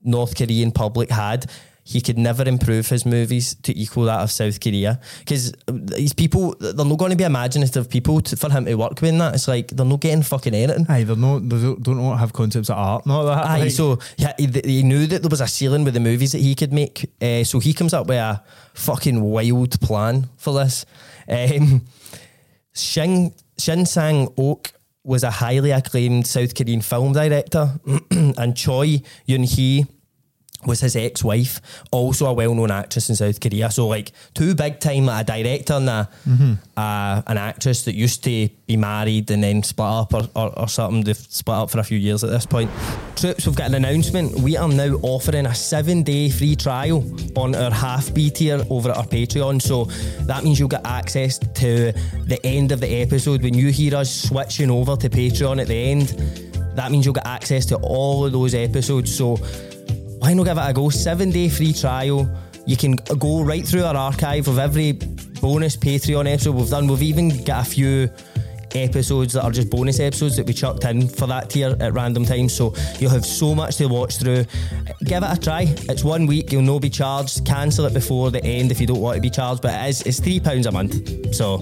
North Korean public had, he could never improve his movies to equal that of South Korea. Because these people, they're not going to be imaginative people to, for him to work with in that. It's like they're not getting fucking anything. Aye, they're not. They don't, don't have concepts of art. Not that. Aye, like, so yeah, he, he knew that there was a ceiling with the movies that he could make. Uh, so he comes up with a fucking wild plan for this. Um, Shin, Shin Sang Ok was a highly acclaimed South Korean film director, *clears throat* and Choi Yun Hee was his ex-wife, also a well-known actress in South Korea. So like two big time, like a director and a, uh, an actress that used to be married and then split up or, or, or something. They've split up for a few years at this point. Troops, we've got an announcement. We are now offering a seven-day free trial on our half B tier over at our Patreon. So that means you'll get access to the end of the episode when you hear us switching over to Patreon at the end. That means you'll get access to all of those episodes. So why not give it a go? Seven day free trial. You can go right through our archive of every bonus Patreon episode we've done. We've even got a few episodes that are just bonus episodes that we chucked in for that tier at random times. So you'll have so much to watch through. Give it a try. It's one week. You'll no be charged. Cancel it before the end if you don't want to be charged. But it is it's three pounds a month. So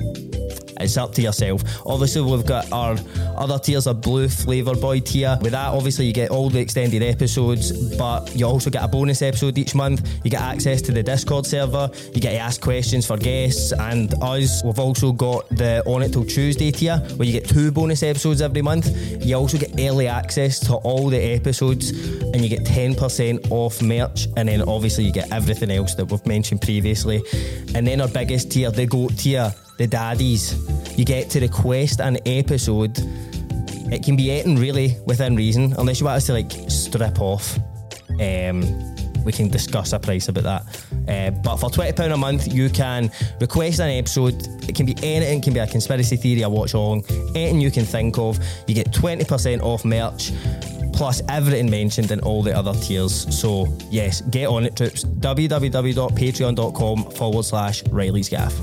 it's up to yourself. Obviously, we've got our other tiers, a blue flavour boy tier. With that, obviously, you get all the extended episodes, but you also get a bonus episode each month. You get access to the Discord server. You get to ask questions for guests and us. We've also got the On It Till Tuesday tier, where you get two bonus episodes every month. You also get early access to all the episodes, and you get 10% off merch. And then, obviously, you get everything else that we've mentioned previously. And then our biggest tier, the GOAT tier the daddies. You get to request an episode. It can be anything really within reason, unless you want us to like strip off. Um, we can discuss a price about that. Uh, but for twenty pound a month, you can request an episode. It can be anything. It can be a conspiracy theory, a watch along, anything you can think of. You get twenty percent off merch. Plus everything mentioned in all the other tiers. So, yes, get on it, troops. www.patreon.com forward slash Reilly's Gaff.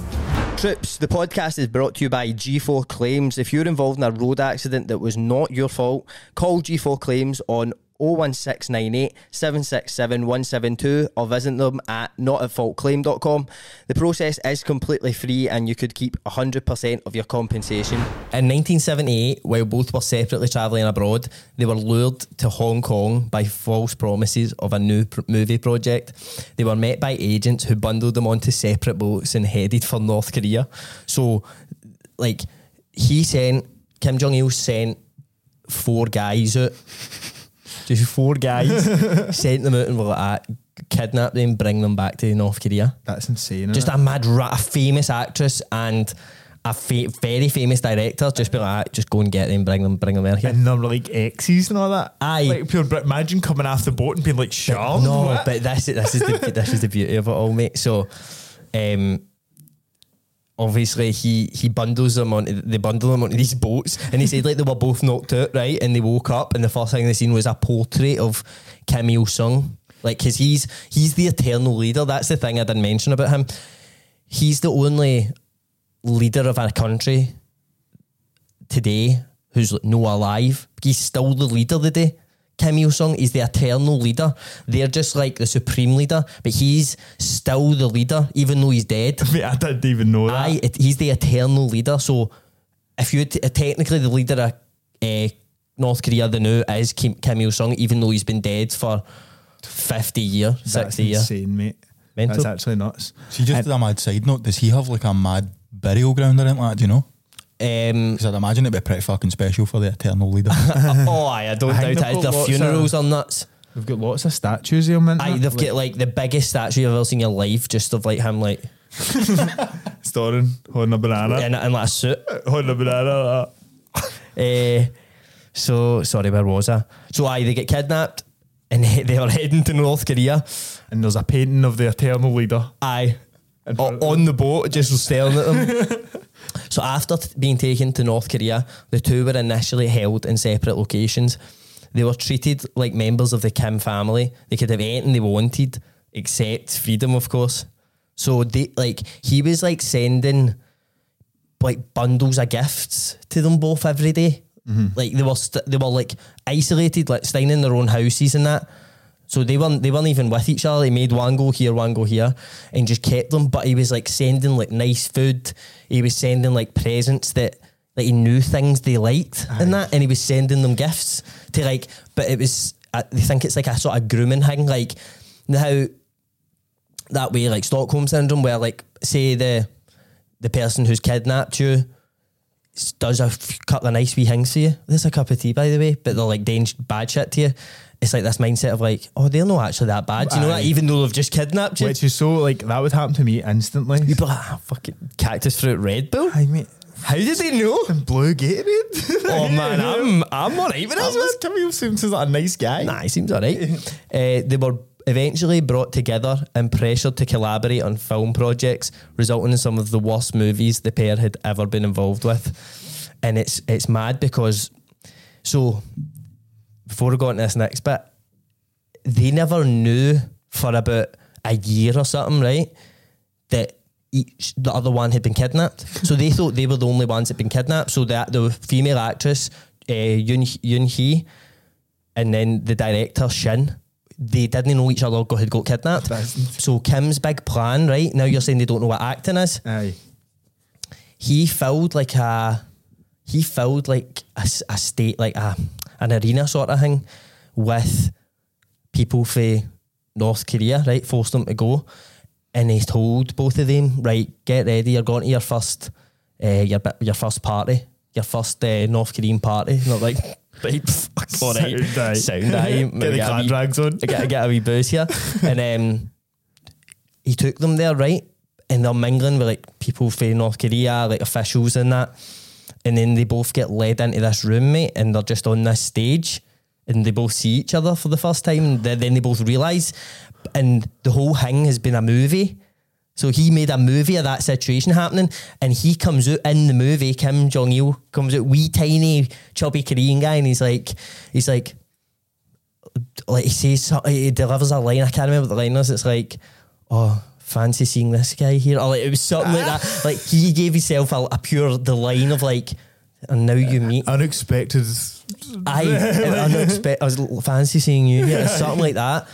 Troops, the podcast is brought to you by G4 Claims. If you're involved in a road accident that was not your fault, call G4 Claims on 01698 767 172 or visit them at notatfaultclaim.com. The process is completely free and you could keep 100% of your compensation. In 1978, while both were separately travelling abroad, they were lured to Hong Kong by false promises of a new pr- movie project. They were met by agents who bundled them onto separate boats and headed for North Korea. So, like, he sent, Kim Jong il sent four guys out just four guys *laughs* sent them out and were like, ah, kidnap them, bring them back to North Korea. That's insane. Just a mad, ra- a famous actress and a fa- very famous director. Just be like, ah, just go and get them, bring them, bring them here. and they're like exes and all that. Aye. Like pure Brit. Imagine coming off the boat and being like, sure. no, what?" but this this is the *laughs* this is the beauty of it all, mate. So, um, obviously he he bundles them on they bundle them onto these boats, and he said like they were both knocked out, right? And they woke up, and the first thing they seen was a portrait of Kim Il Sung, like because he's he's the eternal leader. That's the thing I didn't mention about him. He's the only leader of a country today who's no alive. He's still the leader today. Kim Il Sung is the eternal leader. They're just like the supreme leader, but he's still the leader, even though he's dead. *laughs* Mate, I didn't even know that. Aye, it, he's the eternal leader. So if you t- technically the leader of uh, North Korea, the new is Kim, Kim Il Sung, even though he's been dead for fifty years, That's sixty years. insane, mate. Mental. That's actually nuts. See, just a mad side note, does he have like a mad burial ground or anything like that? Do you know? Um, Because I'd imagine it'd be pretty fucking special for the eternal leader. *laughs* oh, aye, I don't *laughs* I doubt it. got Their lots of- funerals are nuts. We've got lots of statues here, man. Aye, they've got like the biggest statue you've ever seen in your life, just of like him, like *laughs* Storing, holding a banana. in, in like a suit. Holding a banana. Eh, so sorry, where was I? So aye, they get kidnapped and they, are heading to North Korea. And there's a painting of the eternal leader. Aye, on the boat, just staring at them. So after t- being taken to North Korea, the two were initially held in separate locations. They were treated like members of the Kim family. They could have anything they wanted, except freedom, of course. So they like he was like sending like bundles of gifts to them both every day. Mm-hmm. Like they were st- they were like isolated, like staying in their own houses and that. So they weren't they weren't even with each other. They made one go here, one go here, and just kept them. But he was like sending like nice food. He was sending like presents that like he knew things they liked and that, and he was sending them gifts to like. But it was I think it's like a sort of grooming thing, like how that way, like Stockholm syndrome, where like say the the person who's kidnapped you does a couple of nice wee things for you. There's a cup of tea, by the way, but they're like doing bad shit to you. It's like this mindset of like, oh, they're not actually that bad. Do you know that? Even though they've just kidnapped you, Which is so like that would happen to me instantly. you'd be like, ah, fucking cactus fruit Red Bull. Hi mate. How did they know? And blue Gatorade. *laughs* oh man, I'm I'm alright with this. man. Camille seems like a nice guy. Nah, he seems alright. uh, they were eventually brought together and pressured to collaborate on film projects, resulting in some of the worst movies the pair had ever been involved with. And it's it's mad because so before we go into this next bit, they never knew for about a year or something, right? That each the other one had been kidnapped. so they thought they were the only ones that had been kidnapped. So that the female actress, uh, Yoon Yoon Hee, and then the director Shin, they didn't know each other had got kidnapped. So Kim's big plan, right? Now you're saying they don't know what acting is. Aye. He filled like a, he filled like a, a state like a an arena sort of thing with people for North Korea, right? Forced them to go, and he told both of them, right, get ready, you're going to your first, uh, your your first party, your first uh, North Korean party. Not like, right, *laughs* fuck, all right, Sound aye. sound aye, Get the car drags on. *laughs* get, get a wee booze here. *laughs* and um, he took them there, right? And they're mingling with like people from North Korea, like officials and that. And then they both get led into this room, mate, and they're just on this stage and they both see each other for the first time. And then they both realise. And the whole thing has been a movie. So he made a movie of that situation happening, and he comes out in the movie. Kim Jong Il comes out, wee tiny chubby Korean guy, and he's like, he's like, like he says, he delivers a line. I can't remember the line is. It's like, oh, fancy seeing this guy here, or like it was something like that. *laughs* Like he gave himself a, a pure the line of like, and now you meet. Uh, unexpected. I, *laughs* unexpected. I was fancy seeing you here, *laughs* something like that.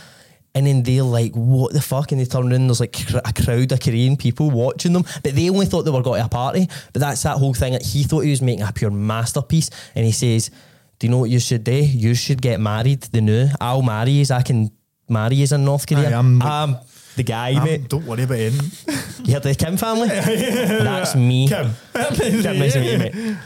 And then they're like, "What the fuck?" And they turn around. There's like cr- a crowd of Korean people watching them, but they only thought they were going to a party. But that's that whole thing. That he thought he was making a pure masterpiece, and he says, "Do you know what you should do? You should get married. The new, I'll marry you. I can marry you in North Korea. I'm- I'm the guy, Um, mate. don't worry about him. You heard the Kim family? *laughs* That's me. Kim. Kim, nice to meet you, mate.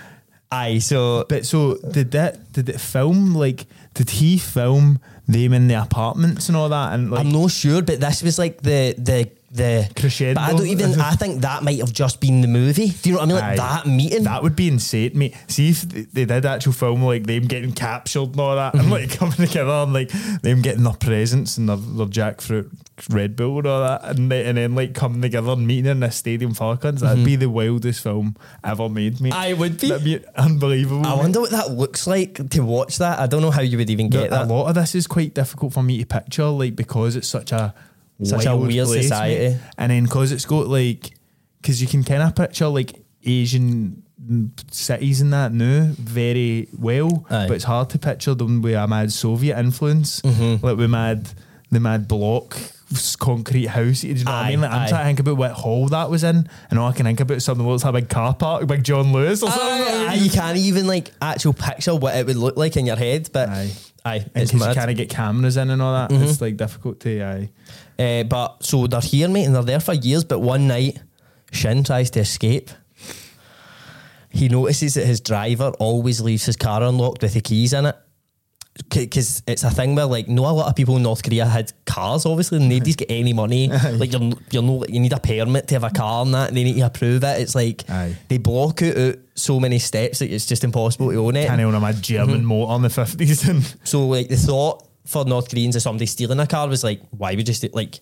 Aye, so But so did that? Did it film like? Did he film them in the apartments and all that? And like, I'm not sure, but this was like the the the Crescendo. But I don't even. I think that might have just been the movie. Do you know what I mean? Like Aye. that meeting. That would be insane, mate. See if they did actual film like them getting captured and all that, and mm-hmm. like *laughs* coming together and like them getting their presents and their, their jackfruit Red Bull and all that, and, they, and then like coming together and meeting in a stadium Falcons. That'd mm-hmm. be the wildest film ever made, mate. I would be. That'd be unbelievable. I mate. wonder what that looks like to watch that. I don't know how you would even get that. A lot of this is quite difficult for me to picture, like because it's such a Such a weird place, society. mate. and then because it's got like because you can kind of picture like Asian cities and that now very well, Aye. but it's hard to picture them with a mad Soviet influence, Mm-hmm. like with mad the mad block concrete house. You know what I mean? Like I'm aye. trying to think about what hall that was in, and all I can think about is something that looks like a big car park, big John Lewis or something. Aye, aye, you can't even like actual picture what it would look like in your head, but Aye. aye, And it's because you mad. kind of get cameras in and all that, Mm-hmm. it's like difficult to. Aye. Uh, but so they're here, mate, and they're there for years. But one night, Shin tries to escape. He notices that his driver always leaves his car unlocked with the keys in it. Because it's a thing where, like, no, a lot of people in North Korea had cars. Obviously, and nobody's got any money. *laughs* like, you're, you're no, you need a permit to have a car and that. And they need to approve it. It's like Aye. they block it out so many steps that it's just impossible to own it. Can't own a German Mm-hmm. motor in the fifties and *laughs* So like the thought for North Koreans of somebody stealing a car was like, why would you st- like?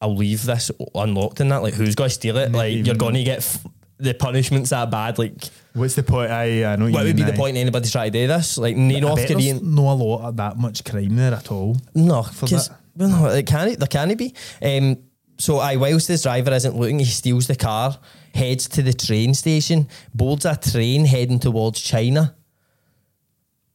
I'll leave this unlocked in that. Like, who's going to steal it? Like, you're going to get f- the punishment's that bad. Like, what's the point? I I know what would be the point in anybody trying to do this? Like, no North Korean. no a lot of that much crime there at all. No, for because well, no, it can there can be. Um, so I whilst this driver isn't looking, he steals the car, heads to the train station, boards a train heading towards China.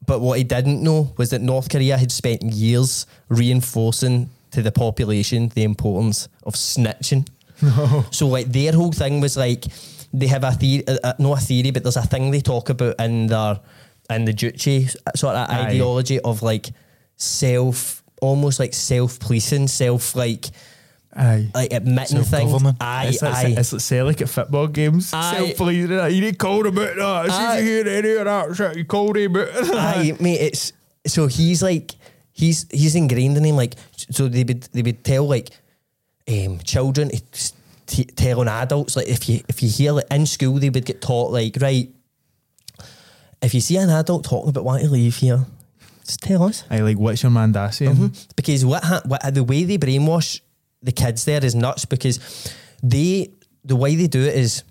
But what he didn't know was that North Korea had spent years reinforcing to the population the importance of snitching. *laughs* So like their whole thing was like they have a theory, uh, uh, not a theory, but there's a thing they talk about in their in the Juche sort of Aye. ideology of like self, almost like self policing, self like Aye. like admitting things. Aye, it's like, aye. it's like say like at football games. Aye. You need call them out that. As soon as Aye. you hear any of that shit, you call them out. *laughs* Aye, mate, it's so he's like he's he's ingrained in him. Like so, they would they would tell like um, children to t- telling adults like if you if you hear like in school they would get taught like right if you see an adult talking about wanting to leave here, just tell us I like what's your man saying? Mm-hmm. because what, ha- what the way they brainwash the kids there is nuts because they the way they do it is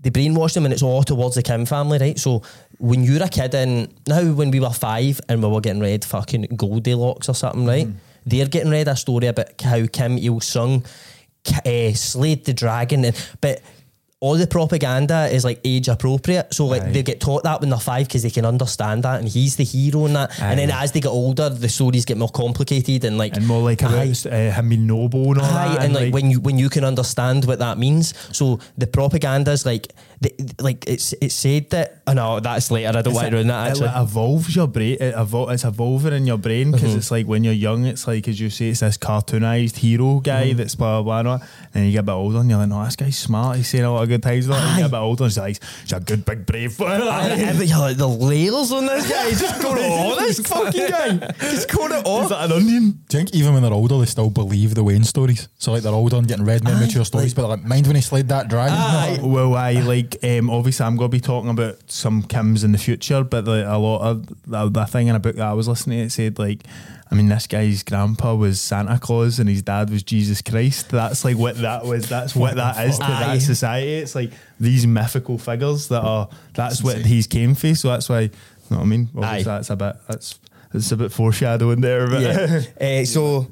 they brainwash them and it's all towards the Kim family, right? So when you're a kid and now when we were five and we were getting read fucking Goldilocks or something, right? Mm-hmm. They're getting read a story about how Kim Il Sung uh, slayed the dragon, and but all the propaganda is like age appropriate. So like Aye. they get taught that when they're five because they can understand that, and he's the hero in that. And then as they get older, the stories get more complicated and like And more like Aye. about uh, him being noble and all Aye, that. and like, when you when you can understand what that means. So the propaganda is like, the, like it's it's said that. Oh no, that's later. I don't want to ruin that. Actually, like evolves your brain. It evol- it's evolving in your brain because Mm-hmm. it's like when you're young, it's like as you say, it's this cartoonized hero guy Mm-hmm. that's blah blah blah. blah. And then you get a bit older and you're like, no, this guy's smart. He's saying a lot of good things. Like, you get a bit older and it's like, he's a good big brave. Aye, but you're like the layers on this guy. Just go *laughs* on this fucking guy. Just go it Is off. Is that an onion? Do you think even when they're older, they still believe the Wayne stories? So like they're older and getting read more mature stories, but they're like, mind when he slayed that dragon? Aye. Well, I like um, obviously I'm going to be talking about some Kims in the future, but like, a lot of the, the thing in a book that I was listening to it said like, I mean, this guy's grandpa was Santa Claus and his dad was Jesus Christ. That's like what that was. That's what that is to Aye. that society. It's like these mythical figures that are. That's what he's came for. So that's why. You know what I mean? Obviously, Aye. that's a bit. That's it's a bit foreshadowing there, but Yeah. *laughs* uh, so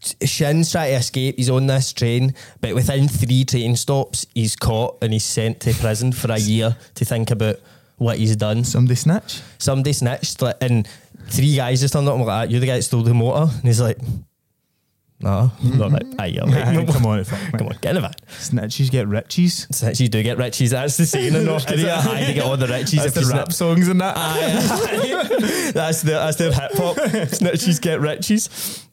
Shin's trying to escape. He's on this train, but within three train stops, he's caught and he's sent to prison for a year to think about what he's done. somebody snitch. somebody snitched like, and three guys just turned up and were like, "Ah, you're the guy that stole the motor. And he's like, no. They're like, aye, yeah, Aye, mate. come on, fuck, Come on, get in the van. Snitches get richies. Snitches do get richies. That's the saying in North *laughs* Korea. Aye, they get all the richies. That's if the rap snitch. songs and that. Aye. *laughs* that's the that's their hip hop. *laughs* Snitches get richies.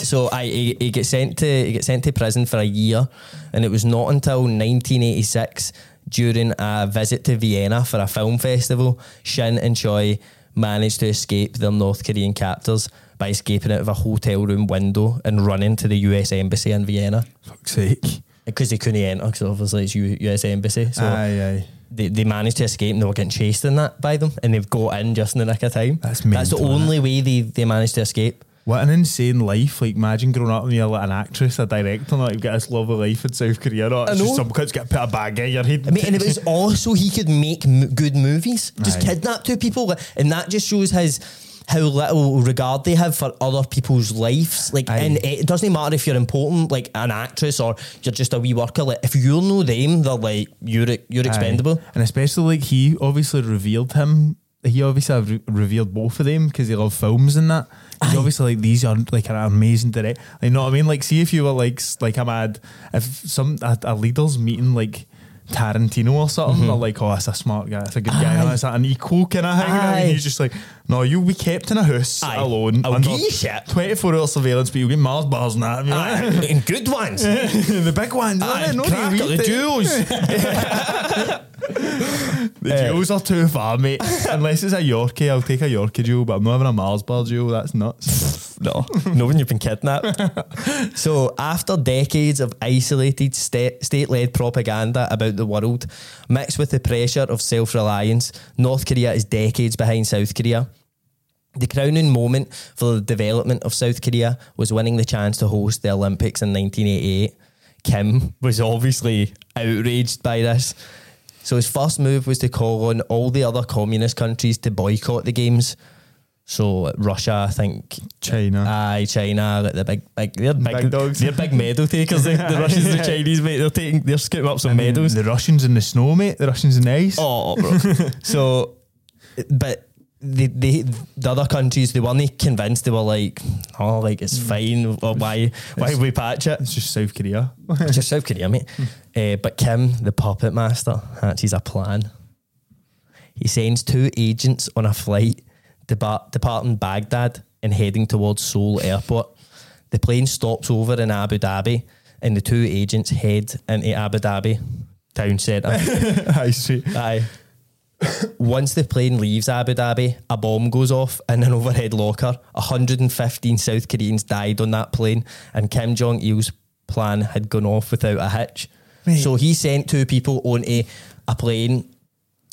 So I he, he gets sent to he gets sent to prison for a year, and it was not until 1986 during a visit to Vienna for a film festival, Shin and Choi managed to escape their North Korean captors by escaping out of a hotel room window and running to the US embassy in Vienna Fuck's sake. because they couldn't enter because obviously it's U- US embassy. So aye, aye. they, they managed to escape and they were getting chased in that by them and they've got in just in the nick of time. That's That's the only way they, they managed to escape. What an insane life. Like, imagine growing up and you're like an actress, a director, and like, you've got this lovely life in South Korea. No, it's just some kids get put a bag in your head. I mean, and it was also he could make m- good movies, just Aye. kidnap two people, and that just shows his how little regard they have for other people's lives. Like, Aye. and it doesn't matter if you're important, like an actress, or you're just a wee worker. Like, if you know them, they're like you're you're Aye. expendable. And especially like he obviously revealed him. He obviously re- revealed both of them because they love films and that. Aye. obviously like these are like an amazing direct. You know what I mean? Like, see if you were like like a mad if some a, a leader's meeting like. Tarantino or something, they're like, oh, that's a smart guy, that's a good guy, Mm-hmm. Aye. no, it's an equal kind of thing. And he's just like, no, you'll be kept in a house Aye. alone. I'll give you shit. 24 hour surveillance, but you'll get Mars bars and that. Aye. *laughs* and good ones. *laughs* the big ones, Aye, no, crack they at *laughs* the eh. jewels. Are too far, mate. *laughs* Unless it's a Yorkie, I'll take a Yorkie jewel, but I'm not having a Mars bar jewel. That's nuts. *laughs* No, no when you've been kidnapped. *laughs* so, after decades of isolated state led propaganda about the world, mixed with the pressure of self reliance, North Korea is decades behind South Korea. The crowning moment for the development of South Korea was winning the chance to host the Olympics in 1988. Kim was obviously outraged by this. So his first move was to call on all the other communist countries to boycott the games. So Russia, I think, China. Aye, China, like the big, big, they're big, Big dogs. They're big medal takers. Eh? The, the *laughs* Russians and the Chinese, mate, they're taking, they're scooting up some medals. The Russians in the snow, mate. The Russians in the ice. Oh, bro. *laughs* so, but the, the the other countries they weren't convinced. They were like, oh, like it's fine. Or why why we patch it? It's just South Korea. It's just South Korea, mate. Uh, but Kim, the puppet master, hatches a plan. He sends two agents on a flight depart, departing Baghdad and heading towards Seoul Airport. The plane stops over in Abu Dhabi, and the two agents head into Abu Dhabi town centre. I *laughs* see. Aye. Once the plane leaves Abu Dhabi, a bomb goes off in an overhead locker. 115 South Koreans died on that plane, and Kim Jong il's plan had gone off without a hitch. So he sent two people onto a plane,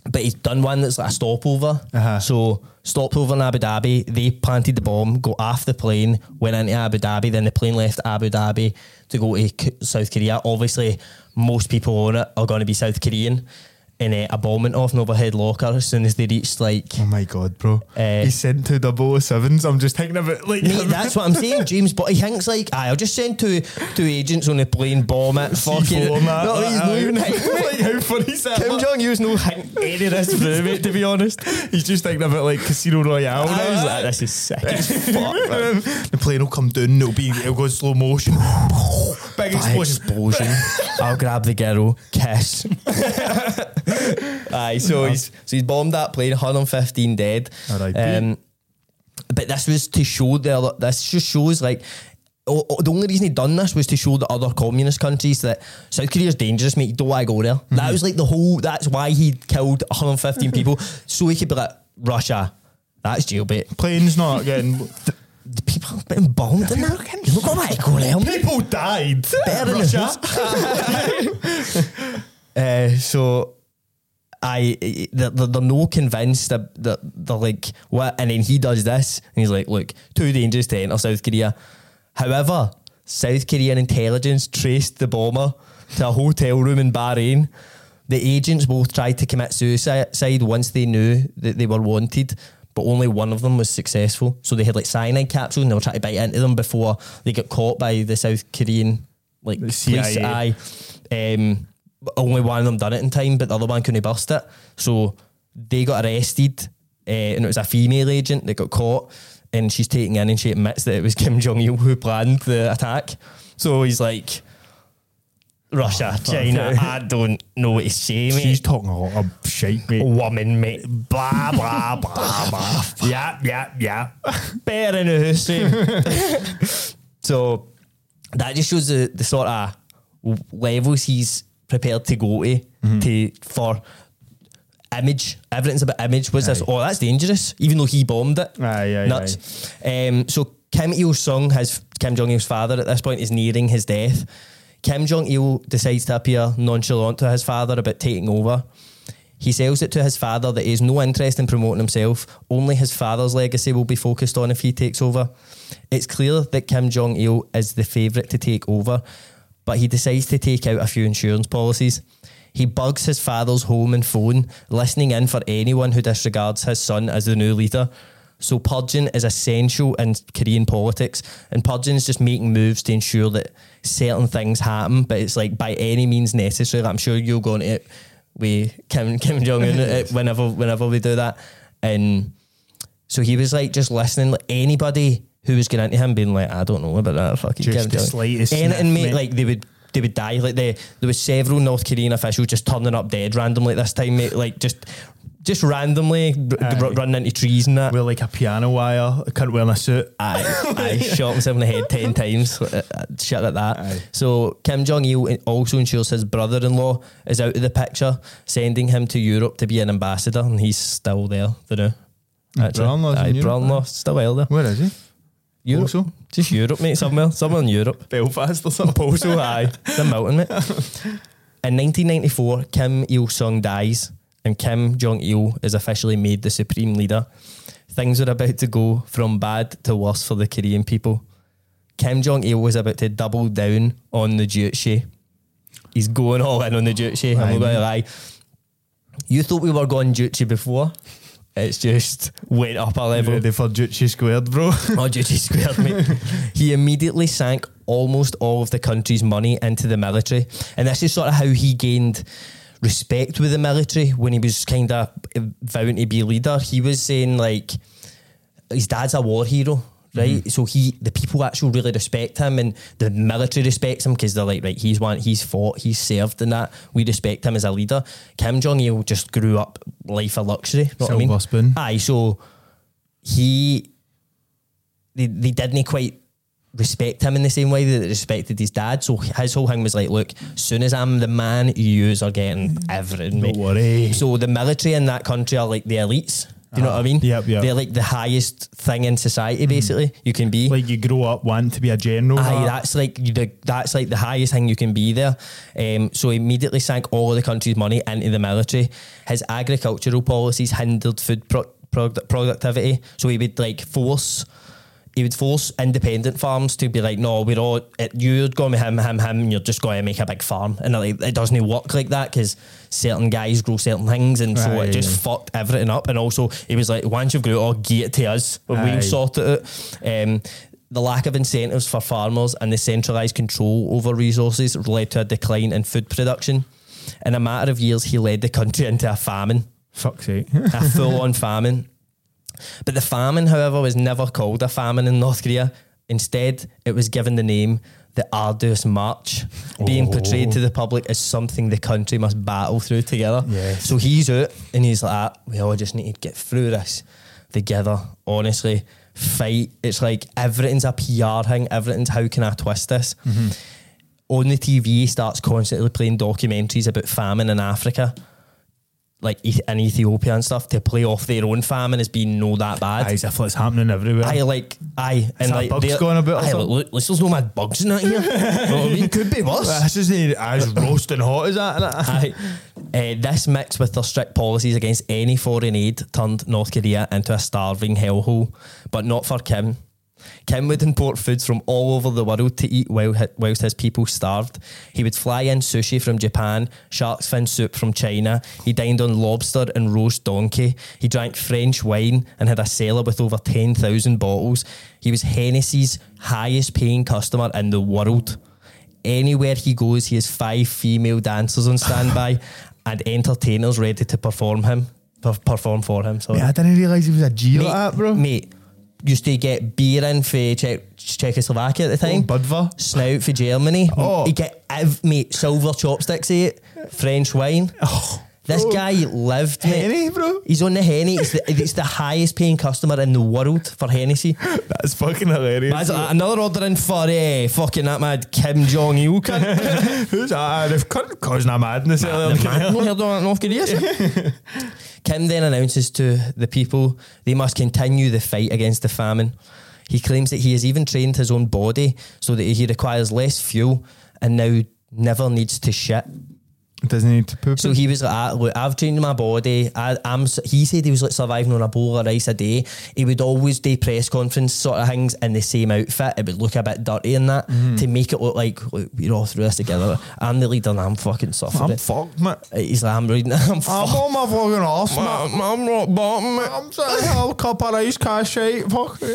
but he's done one that's like a stopover. Uh-huh. So stopped over in Abu Dhabi. They planted the bomb, got off the plane, went into Abu Dhabi. Then the plane left Abu Dhabi to go to South Korea. Obviously, most people on it are going to be South Korean. And uh, a bomb went off an overhead locker as soon as they reached like. Oh my god, bro. Uh, he sent two 007s. I'm just thinking about like Mate, that's what I'm saying, *laughs* James. But he thinks like, aye, I'll just send two two agents on the plane, bomb it, fucking. C4 that, *laughs* No, he's not even *laughs* like how funny is that? Kim Jong Il's no hint any of this through, mate. To be honest, He's just thinking about like Casino Royale. I was like, this is sick fuck. the plane will come down. It'll be. It'll go in slow motion. Big Big explosion. explosion. I'll grab the girl, kiss. *laughs* Aye, so he's so he's bombed that plane, 115 dead. R.I.P.. Um, but this was to show the other. This just shows like. Oh, oh, the only reason he done this was to show the other communist countries that South Korea's dangerous, mate. You don't want to go there. That was like the whole. That's why he killed 115 *laughs* people, so he could be like Russia. That's jailbait. Plane's not getting. *laughs* The people have been bombed in there. You don't to go there. People died. Better than Russia. Uh, so I they're, they're, they're no convinced that, that they're like what and then he does this and he's like look too dangerous to enter South Korea however South Korean intelligence traced the bomber to a hotel room in Bahrain the agents both tried to commit suicide once they knew that they were wanted but only one of them was successful so they had like cyanide capsules and they were trying to bite into them before they got caught by the South Korean like The police CIA. Aye. Um, only one of them done it in time, but the other one couldn't bust it. So they got arrested, uh, and it was a female agent that got caught. And she's taken in and she admits that it was *laughs* Kim Jong il who planned the attack. So he's like, Russia, China, I don't know what to say, mate. She's talking a lot of shite, mate. woman, mate. Blah, blah, blah, blah. *laughs* Yeah, yeah, yeah. Bear in the history. *laughs* so that just shows the, the sort of levels he's prepared to go to, to for image. Everything's about image. Was this? Oh, that's dangerous. Even though he bombed it. Aye, aye, Nuts. Um, so Kim Il Sung, his Kim Jong Il's father, at this point is nearing his death. Kim Jong Il decides to appear nonchalant to his father about taking over. He sells it to his father that he has no interest in promoting himself. Only his father's legacy will be focused on if he takes over. It's clear that Kim Jong Il is the favourite to take over, but he decides to take out a few insurance policies. He bugs his father's home and phone, listening in for anyone who disregards his son as the new leader. So purging is essential in Korean politics, and purging is just making moves to ensure that certain things happen, but it's like by any means necessary. Like I'm sure you'll go into it with Kim Kim Jong Un *laughs* whenever whenever we do that, and so he was like just listening. Like anybody who was getting into him, being like, I don't know about that fucking Just the slightest Anything, mate, mate. like they would they would die. Like they, there was several North Korean officials just turning up dead randomly this time, mate. Like just just randomly r- r- running into trees and that. With like a piano wire, a cunt wearing a suit. I, I *laughs* shot myself in the head 10 times. uh, uh, Shit like that. Aye. So, Kim Jong il also ensures his brother in law is out of the picture, sending him to Europe to be an ambassador, and he's still there, don't know. brother-in-law's Aye, brother-in-law, still well there. Where is he? Europe. Also? Just Europe, mate, somewhere. Somewhere in Europe. *laughs* Belfast or something. Poso, aye. The mountain, mate. In 1994, Kim Il sung dies, and Kim Jong il is officially made the supreme leader. Things are about to go from bad to worse for the Korean people. Kim Jong il was about to double down on the Juche. He's going all in on the Juche. I'm not going to lie. You thought we were going Juche before. It's just went up a level. Ready for Juche squared, bro. *laughs* Oh, Juche squared, mate. he immediately sank almost all of the country's money into the military. And this is sort of how he gained respect with the military when he was kind of vowing to be leader. He was saying, like, his dad's a war hero. Right, mm-hmm. so he, the people actually really respect him, and the military respects him because they're like, right, he's one, he's fought, he's served, and that we respect him as a leader. Kim Jong Il just grew up life of luxury. Know what I mean? Silver spoon. Aye, so he they, they didn't quite respect him in the same way that they respected his dad. So his whole thing was like, look, soon as I'm the man, you are getting everything. Don't worry. So the military in that country are like the elites. Do you know what I mean? Uh-huh. Yep, yep. They're like the highest thing in society, basically. You can be. Like you grow up wanting to be a general. Aye, that. that's like the that's like the highest thing you can be there. Um, so he immediately sank all of the country's money into the military. His agricultural policies hindered food pro- product- productivity. So he would like force. He would force independent farms to be like, no, we're all it, you're going with him, him, him, and you're just going to make a big farm, and like it doesn't work like that because certain guys grow certain things, and so Aye, it just fucked everything up. And also, he was like, once you've grew it all, get it to us, we'll sort it. Um, the lack of incentives for farmers and the centralised control over resources led to a decline in food production. In a matter of years, he led the country *laughs* into a famine, Fuck's sake. a full on *laughs* famine. But the famine, however, was never called a famine in North Korea. Instead, it was given the name the Arduous March, being portrayed to the public as something the country must battle through together. Yes. So he's out and he's like, "Ah, we all just need to get through this together. Honestly, fight. It's like everything's a PR thing. Everything's how can I twist this? On the TV, starts constantly playing documentaries about famine in Africa, like in Ethiopia and stuff, to play off their own famine as being no that bad. Aye, as if it's happening everywhere. I like I and like bugs going about aye, look, least there's no mad bugs in that here. *laughs* you know what I mean? Could be worse. This isn't as *laughs* roasting hot as that. Aye. Uh, this mixed with their strict policies against any foreign aid turned North Korea into a starving hellhole, but not for Kim. Kim would import foods from all over the world to eat while, whilst his people starved. He would fly in sushi from Japan, shark's fin soup from China. He dined on lobster and roast donkey. He drank French wine and had a cellar with over 10,000 bottles. He was Hennessy's highest paying customer in the world. Anywhere he goes, he has five female dancers on standby *laughs* and entertainers ready to perform him. Perform for him. So I didn't realise he was a G like Mate, that, bro. Mate, used to get beer in for Czech, Czechoslovakia at the oh, time. Oh, Budvar. Snout for Germany. Oh. He get ev- mate silver chopsticks. He ate French wine. Oh. This bro. guy lived. Henny, bro. He's on the Henny. It's the, it's the highest paying customer in the world for Hennessy. *laughs* That's fucking hilarious. That's another ordering for uh, fucking that mad Kim Jong Il. *laughs* Who's that? They've cut- causing a madness. *laughs* in Man, year. no heard North Korea. Kim then announces to the people they must continue the fight against the famine. He claims that he has even trained his own body so that he requires less fuel and now never needs to shit. Doesn't need to poop. So he was like, ah, look, I've trained my body. I, I'm. He said he was like surviving on a bowl of rice a day. He would always do press conference sort of things in the same outfit. It would look a bit dirty in that to make it look like look, we're all through this together. I'm the leader and I'm fucking suffering. I'm fucked, mate. He's like, I'm reading. *laughs* I'm I'm fucked. on my fucking arse, mate. I'm rock bottom. I'm saying hell cup of rice, cash shite, fuck. *laughs*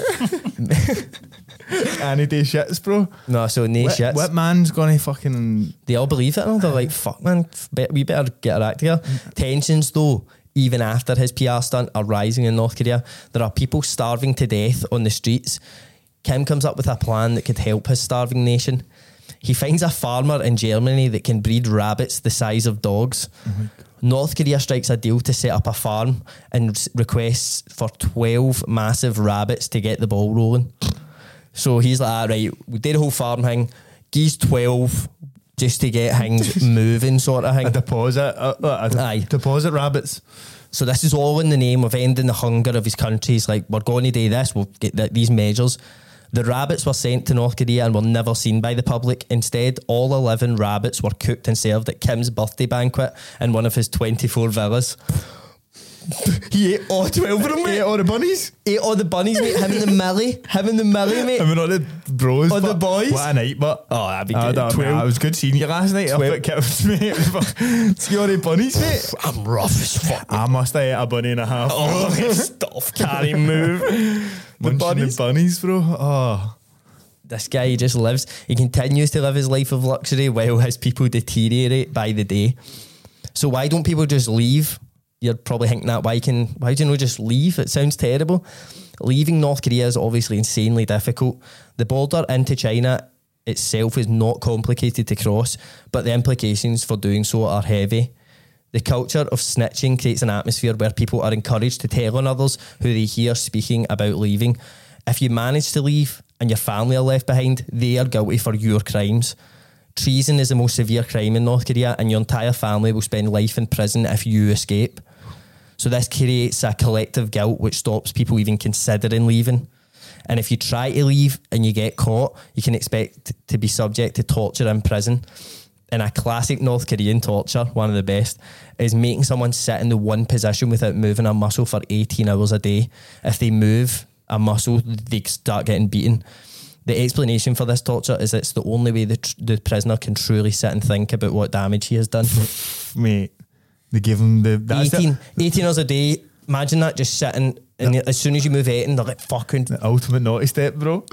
*laughs* Any day shits, bro. No, so no What, shits. what man's gonna fucking They all believe it. And they're like, fuck, man, we better get our act together. Mm. Tensions, though, even after his PR stunt, are rising in North Korea. There are people starving to death on the streets. Kim comes up with a plan that could help his starving nation. He finds a farmer in Germany that can breed rabbits the size of dogs. Oh North Korea strikes a deal to set up a farm and requests for 12 massive rabbits to get the ball rolling. So he's like, ah, right, we did a whole farm thing. Geese 12 just to get things *laughs* moving, sort of a thing. deposit. Uh, uh, a Aye. deposit rabbits. So this is all in the name of ending the hunger of his country. He's like, we're going to do this, we'll get th- these measures. The rabbits were sent to North Korea and were never seen by the public. Instead, all 11 rabbits were cooked and served at Kim's birthday banquet in one of his 24 villas. *laughs* he ate all 12 of them, Ate all the bunnies. Ate all the bunnies, mate. Him and the Millie. Him and the Millie, mate. I mean, all the bros. All the boys. What a night, but. Oh, that'd be I good. know, Twelve. it was good seeing you last night up Twelve. at Kev's, *laughs* mate. It was fuck- See all the bunnies, mate. I'm rough as fuck. I must have ate a bunny and a half. Oh, *laughs* stuff can't even move. Munching bunnies. the bunnies, bro. Oh. This guy he just lives, he continues to live his life of luxury while his people deteriorate by the day. So why don't people just leave? You're probably thinking that why can why do you not just leave? It sounds terrible. Leaving North Korea is obviously insanely difficult. The border into China itself is not complicated to cross, but the implications for doing so are heavy. The culture of snitching creates an atmosphere where people are encouraged to tell on others who they hear speaking about leaving. If you manage to leave and your family are left behind, they are guilty for your crimes. Treason is the most severe crime in North Korea, and your entire family will spend life in prison if you escape. So this creates a collective guilt which stops people even considering leaving. And if you try to leave and you get caught, you can expect to be subject to torture in prison. And a classic North Korean torture, one of the best, is making someone sit in the one position without moving a muscle for 18 hours a day. If they move a muscle, they start getting beaten. The explanation for this torture is it's the only way the, tr- the prisoner can truly sit and think about what damage he has done. *laughs* Mate, they give him the. That's 18, the, 18 hours a day. Imagine that just sitting, and as soon as you move 18, they're like fucking. the ultimate naughty step, bro.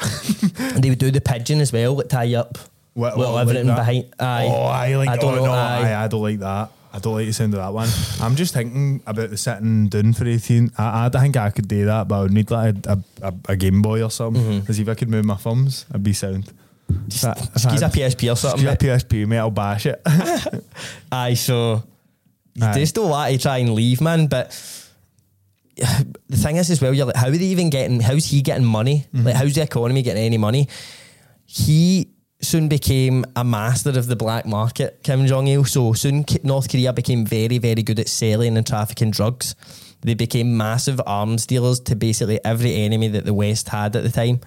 And *laughs* they would do the pigeon as well, like tie you up. What- what, everything that? behind. Aye. Oh, I like. I don't oh, know. No, aye. I, I don't like that. I don't like the sound of that one. I'm just thinking about the sitting down for 18. I, I think I could do that, but I would need like a, a, a Game Boy or something. Mm-hmm. Because if I could move my thumbs, I'd be sound. If I- if Skis I a PSP or something. Ski a. PSP, mate, I'll bash it. *laughs* Aye, so Aye. just don't want to try and leave, man. But *sighs* the thing is, as well, you're like, how are they even getting? How's he getting money? Mm-hmm. Like, how's the economy getting any money? He soon became a master of the black market, Kim Jong Il. So soon, North Korea became very, very good at selling and trafficking drugs. They became massive arms dealers to basically every enemy that the West had at the time.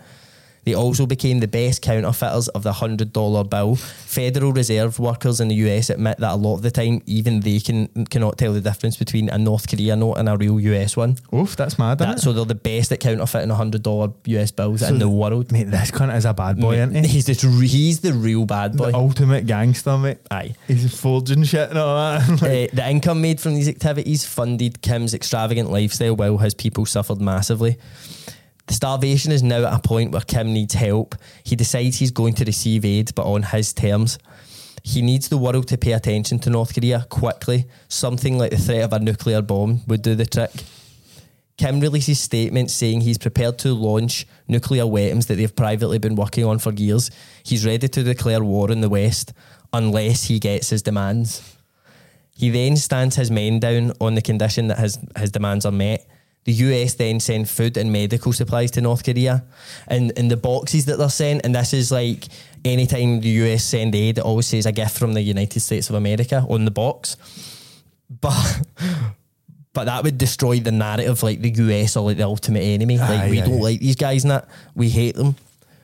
They also became the best counterfeiters of the hundred dollar bill. Federal Reserve workers in the US admit that a lot of the time, even they can cannot tell the difference between a North Korea note and a real US one. Oof, that's mad, That, so they're the best at counterfeiting hundred dollar US bills in the world. Mate, this cunt is a bad boy, isn't he? He's the tr- he's the real bad boy. The ultimate gangster, mate. Aye. He's forging shit and all that. *laughs* Uh, the income made from these activities funded Kim's extravagant lifestyle while his people suffered massively. Starvation is now at a point where Kim needs help. He decides he's going to receive aid, but on his terms. He needs the world to pay attention to North Korea quickly. Something like the threat of a nuclear bomb would do the trick. Kim releases statements saying he's prepared to launch nuclear weapons that they've privately been working on for years. He's ready to declare war in the West unless he gets his demands. He then stands his men down on the condition that his, his demands are met. The US then send food and medical supplies to North Korea. And in the boxes that they're sent, and this is like anytime the US send aid, it always says a gift from the United States of America on the box. But *laughs* but that would destroy the narrative like the US are like the ultimate enemy. Like we don't like these guys and that. We hate them.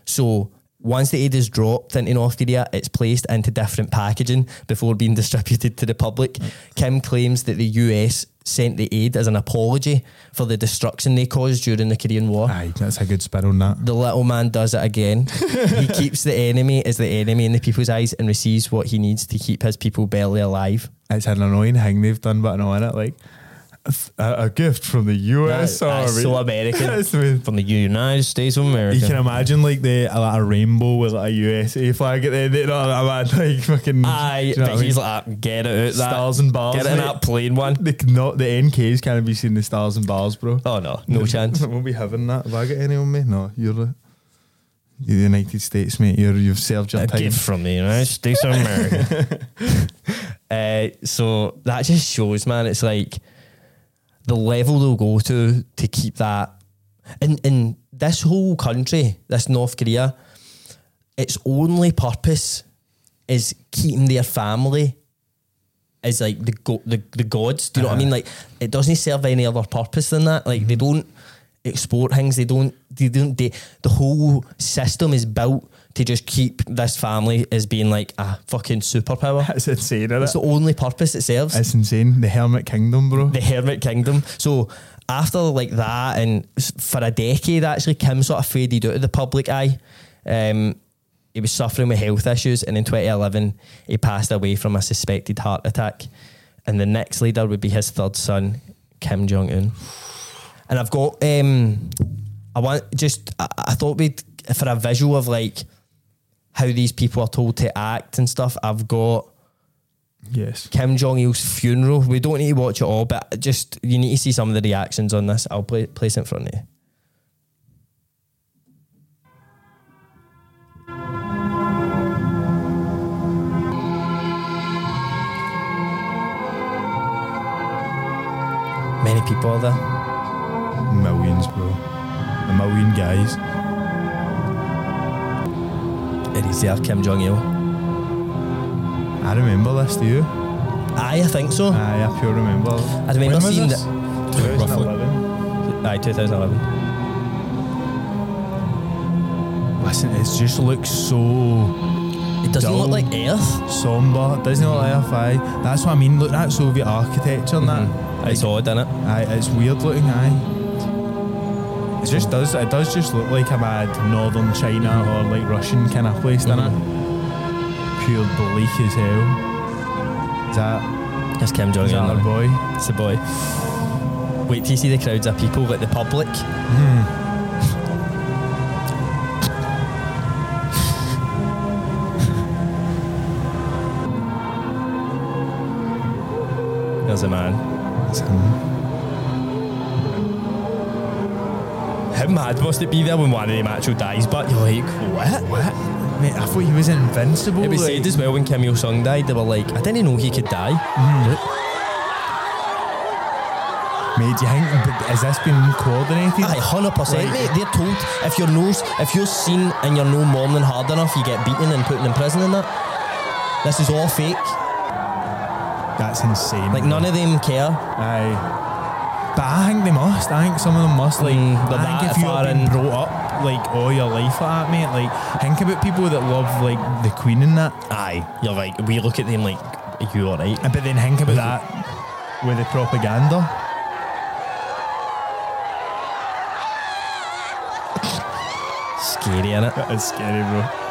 So once the aid is dropped into North Korea, it's placed into different packaging before being distributed to the public. Kim claims that the US sent the aid as an apology for the destruction they caused during the Korean War. Aye, that's a good spin on that. The little man does it again. he *laughs* keeps the enemy as the enemy in the people's eyes and receives what he needs to keep his people barely alive. It's an annoying thing they've done, but no, it like a, gift from the US That- that's Army. so American. *laughs* From the United States of America. you can imagine like the a, like a rainbow with like a USA flag at the end. *laughs* You know what I mean? Like fucking. Aye, you know but I he's mean? like, "Ah, get it out that. stars and bars. Get it in that plain one. Can not the NKs can't be seen the stars and bars, bro. Oh no, no chance. I *laughs* won't be having that. Have I got any on me? No, you're the, you're the United States, mate. You're you've served your A time. gift from the United States of America. uh, so that just shows, man. It's like the level they'll go to to keep that. In in this whole country, this North Korea, its only purpose is keeping their family is like the go- the the gods. Do you know what I uh-huh. mean? Like it doesn't serve any other purpose than that. Like they mm-hmm. don't export things. They don't. They don't. They, the whole system is built to just keep this family as being like a fucking superpower. *laughs* It's insane, isn't That's it? the only purpose it serves. It's insane. The Hermit Kingdom, bro. the Hermit Kingdom. So after like that, and for a decade, actually, Kim sort of faded out of the public eye. Um, he was suffering with health issues, and in 2011, he passed away from a suspected heart attack. And the next leader would be his third son, Kim Jong Un. And I've got, um, I want just, I, I thought we'd for a visual of like how these people are told to act and stuff. I've got. yes. Kim Jong Il's funeral. We don't need to watch it all, but just you need to see some of the reactions on this. I'll play, place it in front of you. Many people are there. Millions, bro. A million guys. And he's there, Kim Jong Il. I remember this, do you? Aye, I think so. Aye, I pure remember. I remember seeing this? that. 2011. Aye, 2011. Listen, it just looks so It doesn't Dull. look like Earth. somber. Doesn't look like Earth, aye. That's what I mean. Look at Soviet architecture and that. Mm-hmm. It's odd, isn't it? Aye, it's weird looking, aye. It just does. It does just look like a mad northern China or like Russian kind of place, doesn't it? Mm-hmm. Pure bleak as hell. Is that, It's Kim Jong is that our boy? It's the boy. Wait till you see the crowds of people like the public. Hmm. *laughs* There's a man. It's him. How mad must it be there when one of them actually dies? But you're like, what? What? Mate, I thought he was invincible. It was like- said as well when Kim Il Sung died, they were like, I didn't know he could die. Mm-hmm. Mate, do you think has this been coordinated? Aye, hundred percent, mate. They're told if you're no, if you're seen and you're no more than hard enough, you get beaten and put in prison and that. This is all fake. That's insane. Like none of them care. Aye. But I think they must. I think some of them must. Like, Mm, I think if you've been brought up like all your life like that, mate. Like, think about people that love like the Queen and that. Aye, you're like we look at them like you alright. And but then think about that with the propaganda. Scary, innit? That is scary, bro.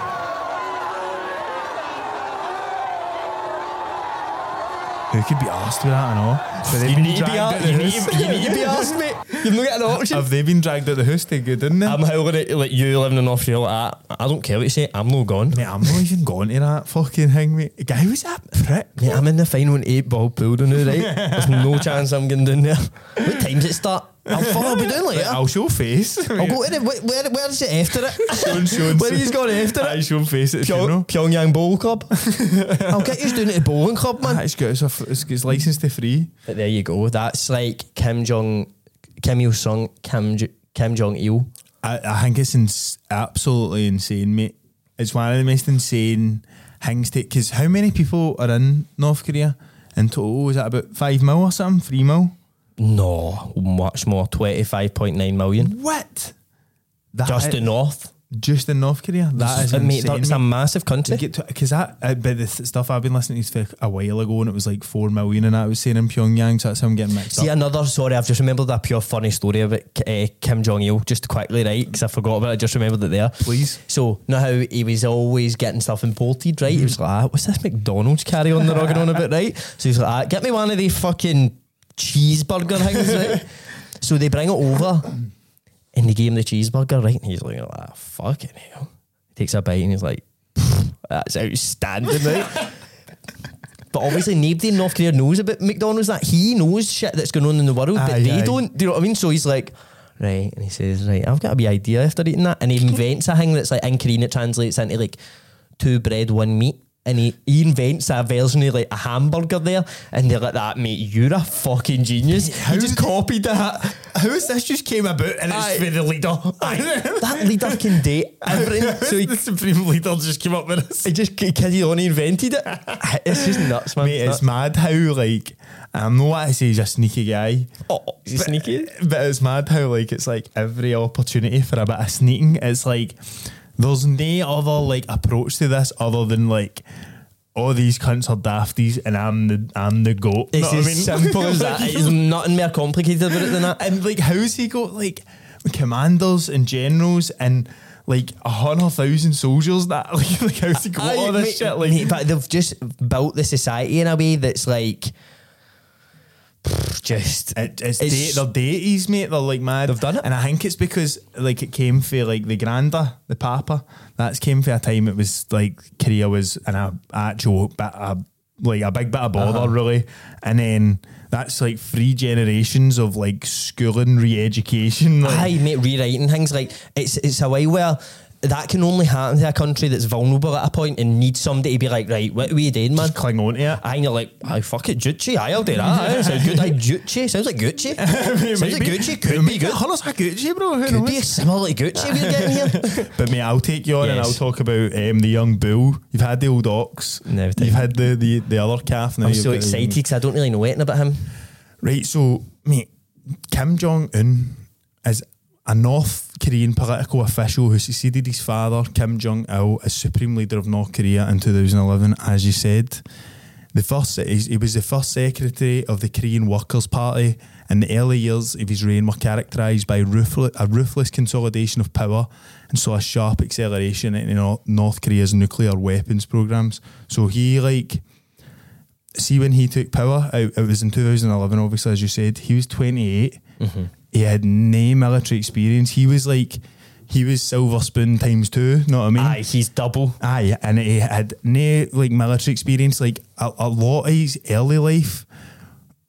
Who could be asked with that and all? But they've You been need, to be, dragged out you, need, you need to be *laughs* asked, mate. You've not got an option. Have they been dragged out the house to good, didn't they? I'm howling at like you living in Australia. Like, I, I don't care what you say. I'm no gone. Mate, I'm not even going to that fucking thing, mate. Guy was that prick. Mate, I'm in the final eight ball pool now, right? There's no chance I'm getting down there. What time does it start? I'll, *laughs* follow be down later. I'll show face. I'll go to the. Where, where, where is it after it? *laughs* Sean, Sean, Where are you going after I it? show face at the funeral. Pyongyang Bowl Club. *laughs* I'll get you down to the bowling club, man. Ah, It's got it's, a, it's, it's licensed to free. But there you go. That's like Kim Jong, Kim Il Sung, Kim J- Kim Jong Il. I, I think it's ins- absolutely insane, mate. It's one of the most insane things to because how many people are in North Korea in total? Is that about five mil or something? Three mil? No, much more. Twenty five point nine million. What? That Just is- the north. just in North Korea. That is Uh, mate, insane. it's a massive country. because that uh, but the stuff I've been listening to for a while ago and it was like four million and that I was saying in Pyongyang, so that's how I'm getting mixed See up. another. Sorry, I've just remembered that pure funny story about uh, Kim Jong Il. Just quickly, right? Because I forgot about it. I just remembered it there. Please. So, know how he was always getting stuff imported, right? He was like, ah, "What's this McDonald's carry on they're on about, right?" So he's like, ah, "Get me one of these fucking cheeseburger things, right?" so they bring it over, and they give him the cheeseburger, right? And he's like, ah, "Fucking hell!" He takes a bite and he's like, "That's outstanding, right?" But obviously, nobody in North Korea knows about McDonald's. That he knows shit that's going on in the world, Aye, but they aye. don't. Do you know what I mean? So he's like, right, and he says, right, I've got a wee idea after eating that, and he invents a thing that's like in Korean it translates into like two bread, one meat. And he, he invents a version of like a hamburger there, and they're like, "That mate, you're a fucking genius." he just copied that. How is this just came about and it's for the leader? *laughs* that leader can date everything. so he, the supreme leader just came up with this. he just carried on, he invented it. It's just nuts, man. Mate, it's nuts. mad how like I'm not what I say he's a sneaky guy. Oh, oh is he But- sneaky? But it's mad how like it's like every opportunity for a bit of sneaking. It's like there's no other like approach to this other than like all these cunts are dafties and I'm the I'm the goat. It's what I as mean? simple as that. *laughs* It's nothing more complicated about it than that. And like how's he got like commanders and generals and like a hundred thousand soldiers that *laughs* like, like how's he got all this mate, shit like mate, but they've just built the society in a way that's like just It, it's, It's- da- they're deities, mate. They're like mad. They've done it. and I think it's because like it came for like the granda, the papa. That's came for a time it was like Korea was in a actual bit of like a big bit of bother Uh-huh. really, and then that's like three generations of like schooling, re-education. Like, Aye, mate, rewriting things like it's it's a way where that can only happen to a country that's vulnerable at a point and needs somebody to be like, right, what are we doing, man? Just cling on to it. I you're like, I fuck it, Gucci. I will do that. Sounds good. I *laughs* Gucci. Sounds like Gucci. *laughs* Sounds like Gucci. Could be good. Colours like Gucci, bro. Who Could knows? be similar to Gucci we're getting here. *laughs* But mate, I'll take you on and I'll talk about um, the young bull. You've had the old ox. Never You've had the, the, the other calf. Now I'm so excited because I don't really know anything about him. Right, so mate, Kim Jong Un is a North Korean political official who succeeded his father Kim Jong Il as supreme leader of North Korea in 2011. As you said, the first he was the first secretary of the Korean Workers' Party. And the early years of his reign were characterised by ruthless, a ruthless consolidation of power and saw a sharp acceleration in North Korea's nuclear weapons programs. So he like see when he took power, it, it was in 2011, obviously, as you said, he was 28. Mm-hmm. He had no military experience. He was like, he was silver spoon times two, know what I mean? Aye, he's double. Aye, and he had no like military experience. Like a, a lot of his early life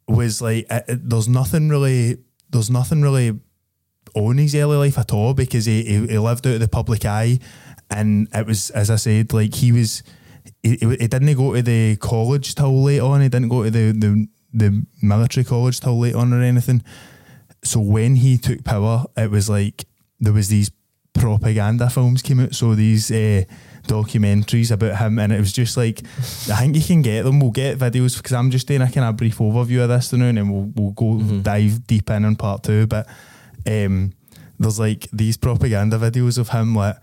was like, uh, uh, there's nothing really, there's nothing really on his early life at all because he, he, he lived out of the public eye, and it was as I said, like he was, he, he he didn't go to the college till late on. He didn't go to the the, the military college till late on or anything. So when he took power, it was like there was these propaganda films came out. So these uh, documentaries about him, and it was just like I think you can get them. We'll get videos because I'm just doing a kind of brief overview of this now, and then we'll we'll go dive deep in on part two. But um, there's like these propaganda videos of him like.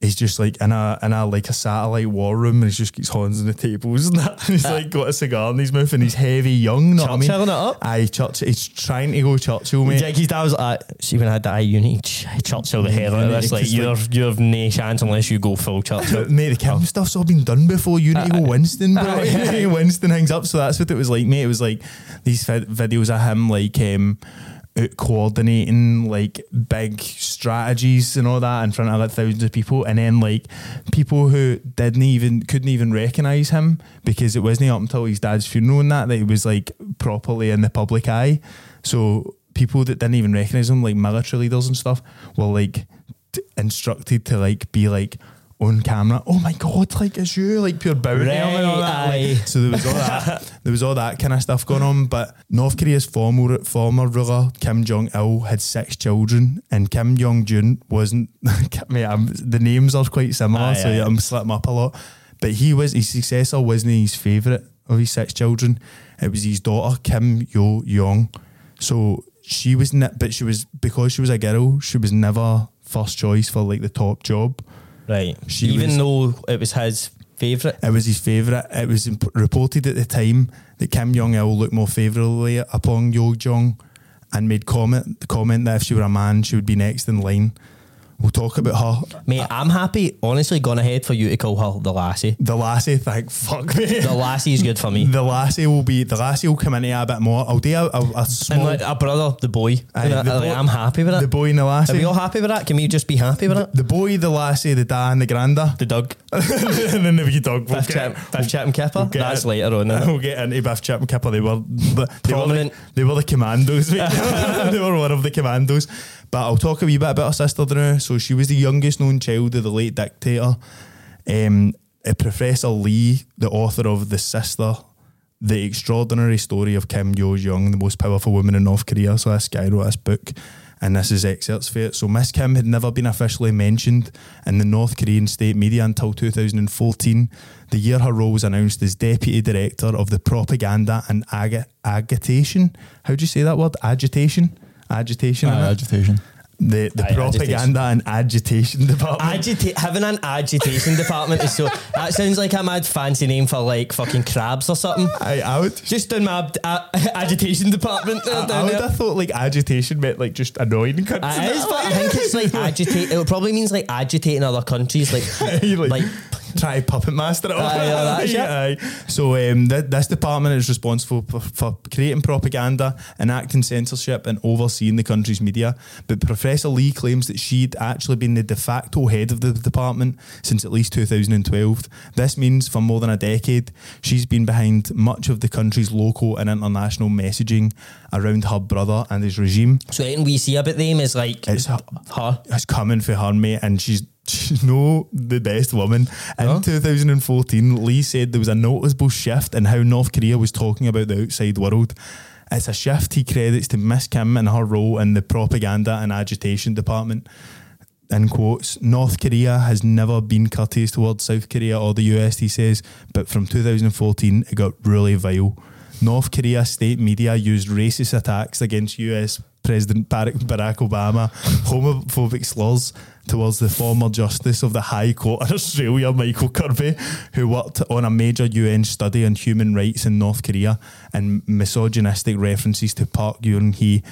He's just like in a in a like a satellite war room, and he just gets hands on the tables and that. *laughs* And he's like got a cigar in his mouth, and he's heavy, young. Know what I mean? It up? Aye, Churchill. He's trying to go Churchill, mate. Jackie's dad was like, see when I had that eye uni, Churchill the hair out this, like, you're, you have no chance unless you go full *laughs* Churchill. Mate, the Kim oh. stuff's all been done before. You need to go uh, uh, Winston, bro. You need to go Winston hangs up. So that's what it was like, mate. It was like these vid- videos of him, like, um, out coordinating like big strategies and all that in front of like thousands of people, and then like people who didn't even couldn't even recognize him because it wasn't up until his dad's funeral and that that he was like properly in the public eye. So people that didn't even recognize him, like military leaders and stuff, were like t- instructed to like be like on camera. Oh my god, like it's you, like pure bowing to him and all that. Like, so there was all that. *laughs* there was all that kind of stuff going on. But North Korea's former former ruler Kim Jong Il had six children, and Kim Jong Jun wasn't. *laughs* mate, I'm, the names are quite similar, Aye, so aye. I'm splitting up a lot. But he was his successor wasn't his favourite of his six children. It was his daughter Kim Yo Jong. So she was, ne- but she was because she was a girl. She was never first choice for like the top job. Right. She Even was- though it was his favourite. It was his favourite. It was imp- reported at the time that Kim Jong Il looked more favourably upon Yo Jong and made comment the comment that if she were a man, she would be next in line. We'll talk about her. Mate, I'm happy, honestly, gone ahead for you to call her the lassie. The lassie, thank fuck me. The lassie is good for me. The lassie will be the lassie will come in here a bit more. I'll do a, a, a And like a brother, the boy. Aye, the like, boy- I'm happy with it. the boy and the lassie. Are we all happy with that? Can we just be happy with it? the boy, the lassie, the da, and the granda. The dog. *laughs* and then the wee dog. We'll Biff, Biff Chip and Kipper. get That's it. later on. We'll get into Biff Chip and Kipper. They were, the, they were, the, they were the commandos. *laughs* *laughs* they were one of the commandos. But I'll talk a wee bit about her sister now. So she was the youngest known child of the late dictator. Um, Professor Lee, the author of The Sister, The Extraordinary Story of Kim Yo Jong, the most powerful woman in North Korea. So this guy wrote this book. And this is excerpts for it. So Miss Kim had never been officially mentioned in the North Korean state media until 2014, the year her role was announced as deputy director of the propaganda and ag- agitation. How do you say that word? Agitation. Agitation. Aye, innit? agitation. the the Aye, propaganda and agitation *laughs* department. Agita- having an agitation department is so. That sounds like a mad fancy name for like fucking crabs or something. I, I would. Just in my uh, *laughs* agitation department. I, down I would there. have thought like agitation meant like just annoying cunts. It is, but I think it's like *laughs* agitate. It probably means like agitating other countries, like like, like try to puppet master it. all. Aye, yeah, that *laughs* aye. So um, th- this department is responsible for, for creating propaganda, enacting censorship, and overseeing the country's media. But Professor Lee claims that she'd actually been the de facto head of the department since at least 2012. This means for more than a decade, she's been behind much of the country's local and international messaging around her brother and his regime. so. Anything we see about them is like It's her, her. it's coming for her, mate, and she's *laughs* she's no the best woman. In No? 2014, Lee said there was a noticeable shift in how North Korea was talking about the outside world. It's a shift he credits to Miss Kim and her role in the propaganda and agitation department. In quotes, North Korea has never been courteous towards South Korea or the US, he says, but from 2014 it got really vile. North Korea state media used racist attacks against US President Barack Obama, homophobic slurs towards the former Justice of the High Court in Australia, Michael Kirby, who worked on a major UN study on human rights in North Korea, and misogynistic references to Park Geun hye,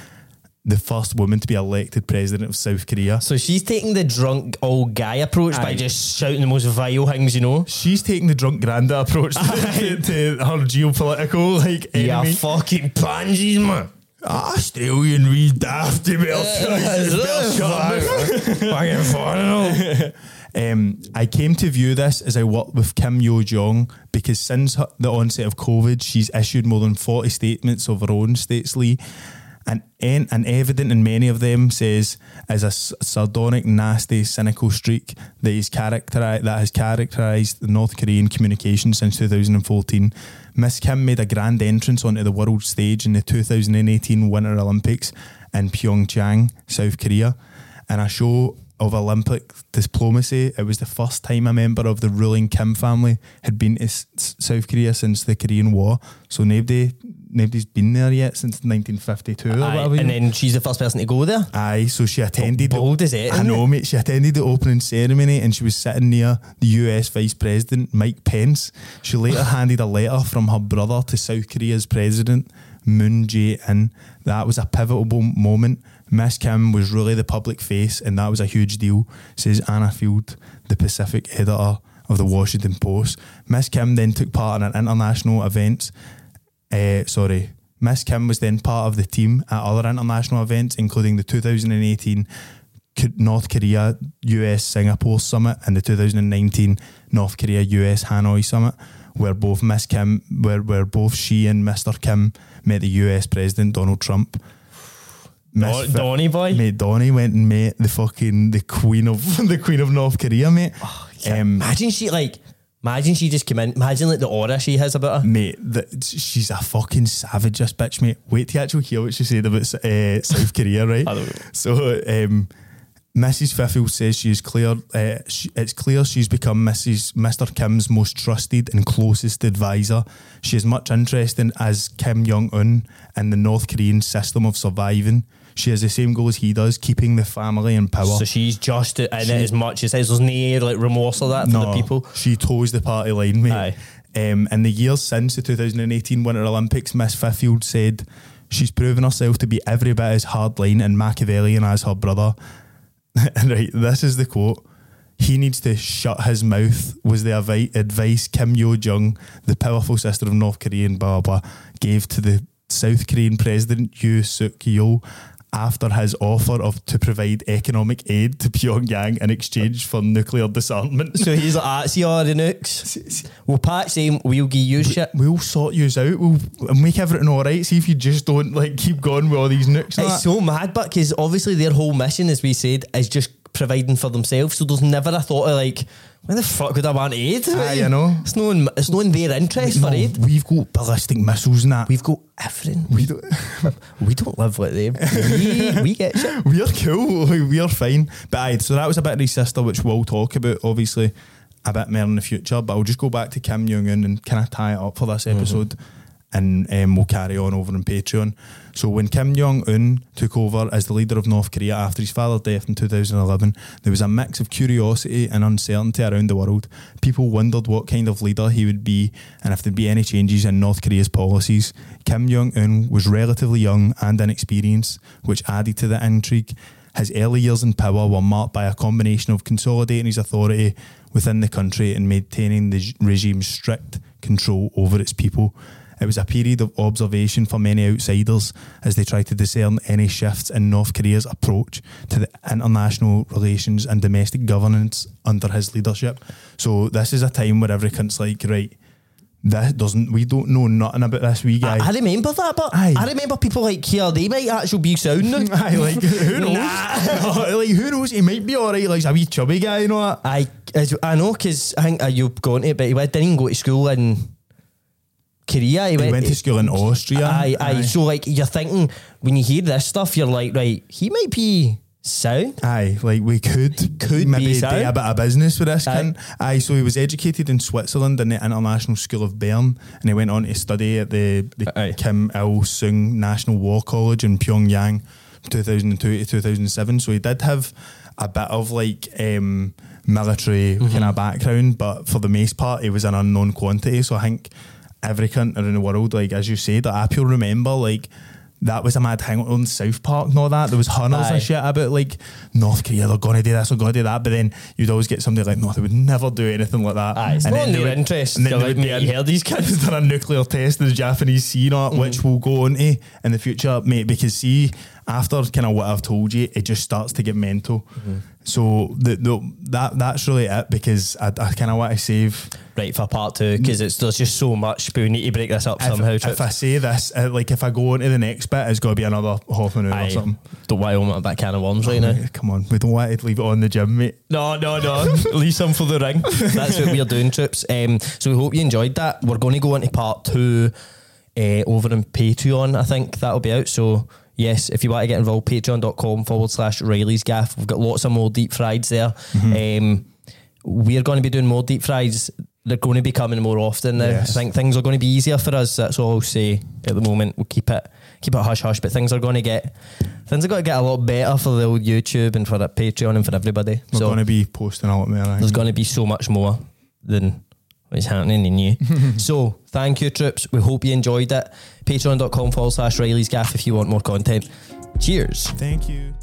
the first woman to be elected president of South Korea. So she's taking the drunk old guy approach by just shouting the most vile things, you know. She's taking the drunk granda approach to, to, to her geopolitical like Yeah, fucking pansies, man. Australian wee dafty *laughs* *laughs* Fucking fun. Um, I came to view this as I worked with Kim Yo Jong because since her- the onset of COVID, she's issued more than 40 statements of her own, states Lee. And, en- and evident in many of them says as a sardonic, nasty, cynical streak that, is characteri- that has characterised the North Korean communication since 2014. Miss Kim made a grand entrance onto the world stage in the 2018 Winter Olympics in Pyeongchang, South Korea. In a show of Olympic diplomacy, it was the first time a member of the ruling Kim family had been to South Korea since the Korean War. So nobody, nobody's been there yet since 1952 or whatever. and then she's the first person to go there. Aye, so she attended. the- Bold as it, I know, it? mate. She attended the opening ceremony and she was sitting near the US Vice President Mike Pence. She later *laughs* handed a letter from her brother to South Korea's President Moon Jae-in. That was a pivotal moment. Miss Kim was really the public face, and that was a huge deal, says Anna Fifield, the Pacific editor of the Washington Post. Miss Kim then took part in an international events uh, sorry, Miss Kim was then part of the team at other international events, including the 2018 North Korea US Singapore Summit and the 2019 North Korea US Hanoi Summit, where both Miss Kim, where, where both she and Mr. Kim met the US President Donald Trump. Miss Don- Donny boy. mate, Donny went and met the fucking the Queen of *laughs* the Queen of North Korea, mate. um, Imagine she like, imagine she just came in. Imagine like the aura she has about her. Mate, that she's a fucking savage, this bitch, mate. Wait till you actually hear what she said about uh, South Korea, right? *laughs* I don't know. So, um, Mrs. Fifield says she is clear. Uh, she, it's clear she's become Mrs. Mr. Kim's most trusted and closest advisor. She is much interest in as Kim Jong Un in the North Korean system of surviving. She has the same goal as he does, keeping the family in power. So she's just in it as much as there's no like remorse or that for the people. She toes the party line, mate. Aye. Um, in the years since the 2018 Winter Olympics, Miss Fifield said she's proven herself to be every bit as hardline and Machiavellian as her brother. *laughs* right, this is the quote. He needs to shut his mouth, was the avi- advice Kim Yo Jong, the powerful sister of North Korean blah, blah, gave to the South Korean President Yoon Suk Yeol after his offer of to provide economic aid to Pyongyang in exchange for nuclear disarmament. So he's like, ah, see all the nukes. We'll patch them. We'll give you shit. We'll sort yous out. We'll make everything all right. See if you just don't like keep going with all these nukes. It's so mad, but because obviously their whole mission, as we said, is just providing for themselves. So there's never a thought of like, why the fuck would I want aid? Aye, I know. It's no in, it's no in their interest for aid. we've got ballistic missiles and that. We've got everything. we don't, *laughs* We don't live like them. We, we get shit. *laughs* we're cool. We're fine. But aye, so that was a bit of his sister, which we'll talk about, obviously, a bit more in the future. But I'll just go back to Kim Jong Un and kind of tie it up for this mm-hmm. episode. And um, we'll carry on over on Patreon. So, when Kim Jong Un took over as the leader of North Korea after his father's death in 2011, there was a mix of curiosity and uncertainty around the world. People wondered what kind of leader he would be and if there'd be any changes in North Korea's policies. Kim Jong Un was relatively young and inexperienced, which added to the intrigue. His early years in power were marked by a combination of consolidating his authority within the country and maintaining the regime's strict control over its people. It was a period of observation for many outsiders as they tried to discern any shifts in North Korea's approach to the international relations and domestic governance under his leadership. So this is a time where every cunt's like, right, this doesn't. We don't know nothing about this wee guy. I remember that, but Aye. I remember people like here, they might actually be sound now. *laughs* Aye, like who *laughs* knows? Nah. *laughs* like who knows? He might be alright. Like he's a wee chubby guy, you know that. I I know because I think uh, you've gone to it, but he didn't even go to school in Korea. He went to school in Austria. Aye, aye. So like you're thinking when you hear this stuff, you're like, right, he might be sound. Aye, like we could Could maybe be do a bit of business with this Aye. kid. Aye, so he was educated in Switzerland in the International School of Bern, and he went on to study at the, the Aye. Kim Il Sung National War College in Pyongyang, 2002 to 2007. So he did have a bit of like um, military Mm-hmm. kind of background, but for the most part, he was an unknown quantity. So I think every country in the world, like as you said, I pure remember like. That was a mad thing on South Park and all that. There was hunters Aye. and shit about like North Korea, they're to do this, they're to do that. But then you'd always get somebody like, no, they would never do anything like that. Aye, it's And not in their interest. and then they like, would be mate, in- you hear these kids? *laughs* done a nuclear test in the Japanese sea, you know, which mm. we'll go on to in the future, mate. Because see, after kind of what I've told you, it just starts to get mental. So the, the, that that's really it because I, I kind of want to save. Right for part two because it's there's just so much, but we need to break this up somehow. if, Trips. if I say this, uh, like if I go on to the next bit, it's got to be another half an hour or something. Don't want to open up that can of worms right now. Come on, we don't want to leave it on the gym, mate. No, no, no. *laughs* Leave some for the ring. That's what we're doing, trips. Um, so we hope you enjoyed that. We're going to go into part two uh, over on Patreon. I think that'll be out. So yes, if you want to get involved, patreon.com forward slash Reilly's Gaff. We've got lots of more deep frieds there. Um, we're going to be doing more deep fries. They're going to be coming more often now. Yes. I think things are going to be easier for us. That's all I'll say at the moment. We'll keep it keep it hush hush, but things are going to get things are going to get a lot better for the old YouTube and for the Patreon and for everybody. We're so going to be posting a lot more. There's going to be so much more than what's happening in you. *laughs* so thank you, Trips. We hope you enjoyed it. Patreon.com forward slash Reilly's Gaff if you want more content. Cheers. Thank you.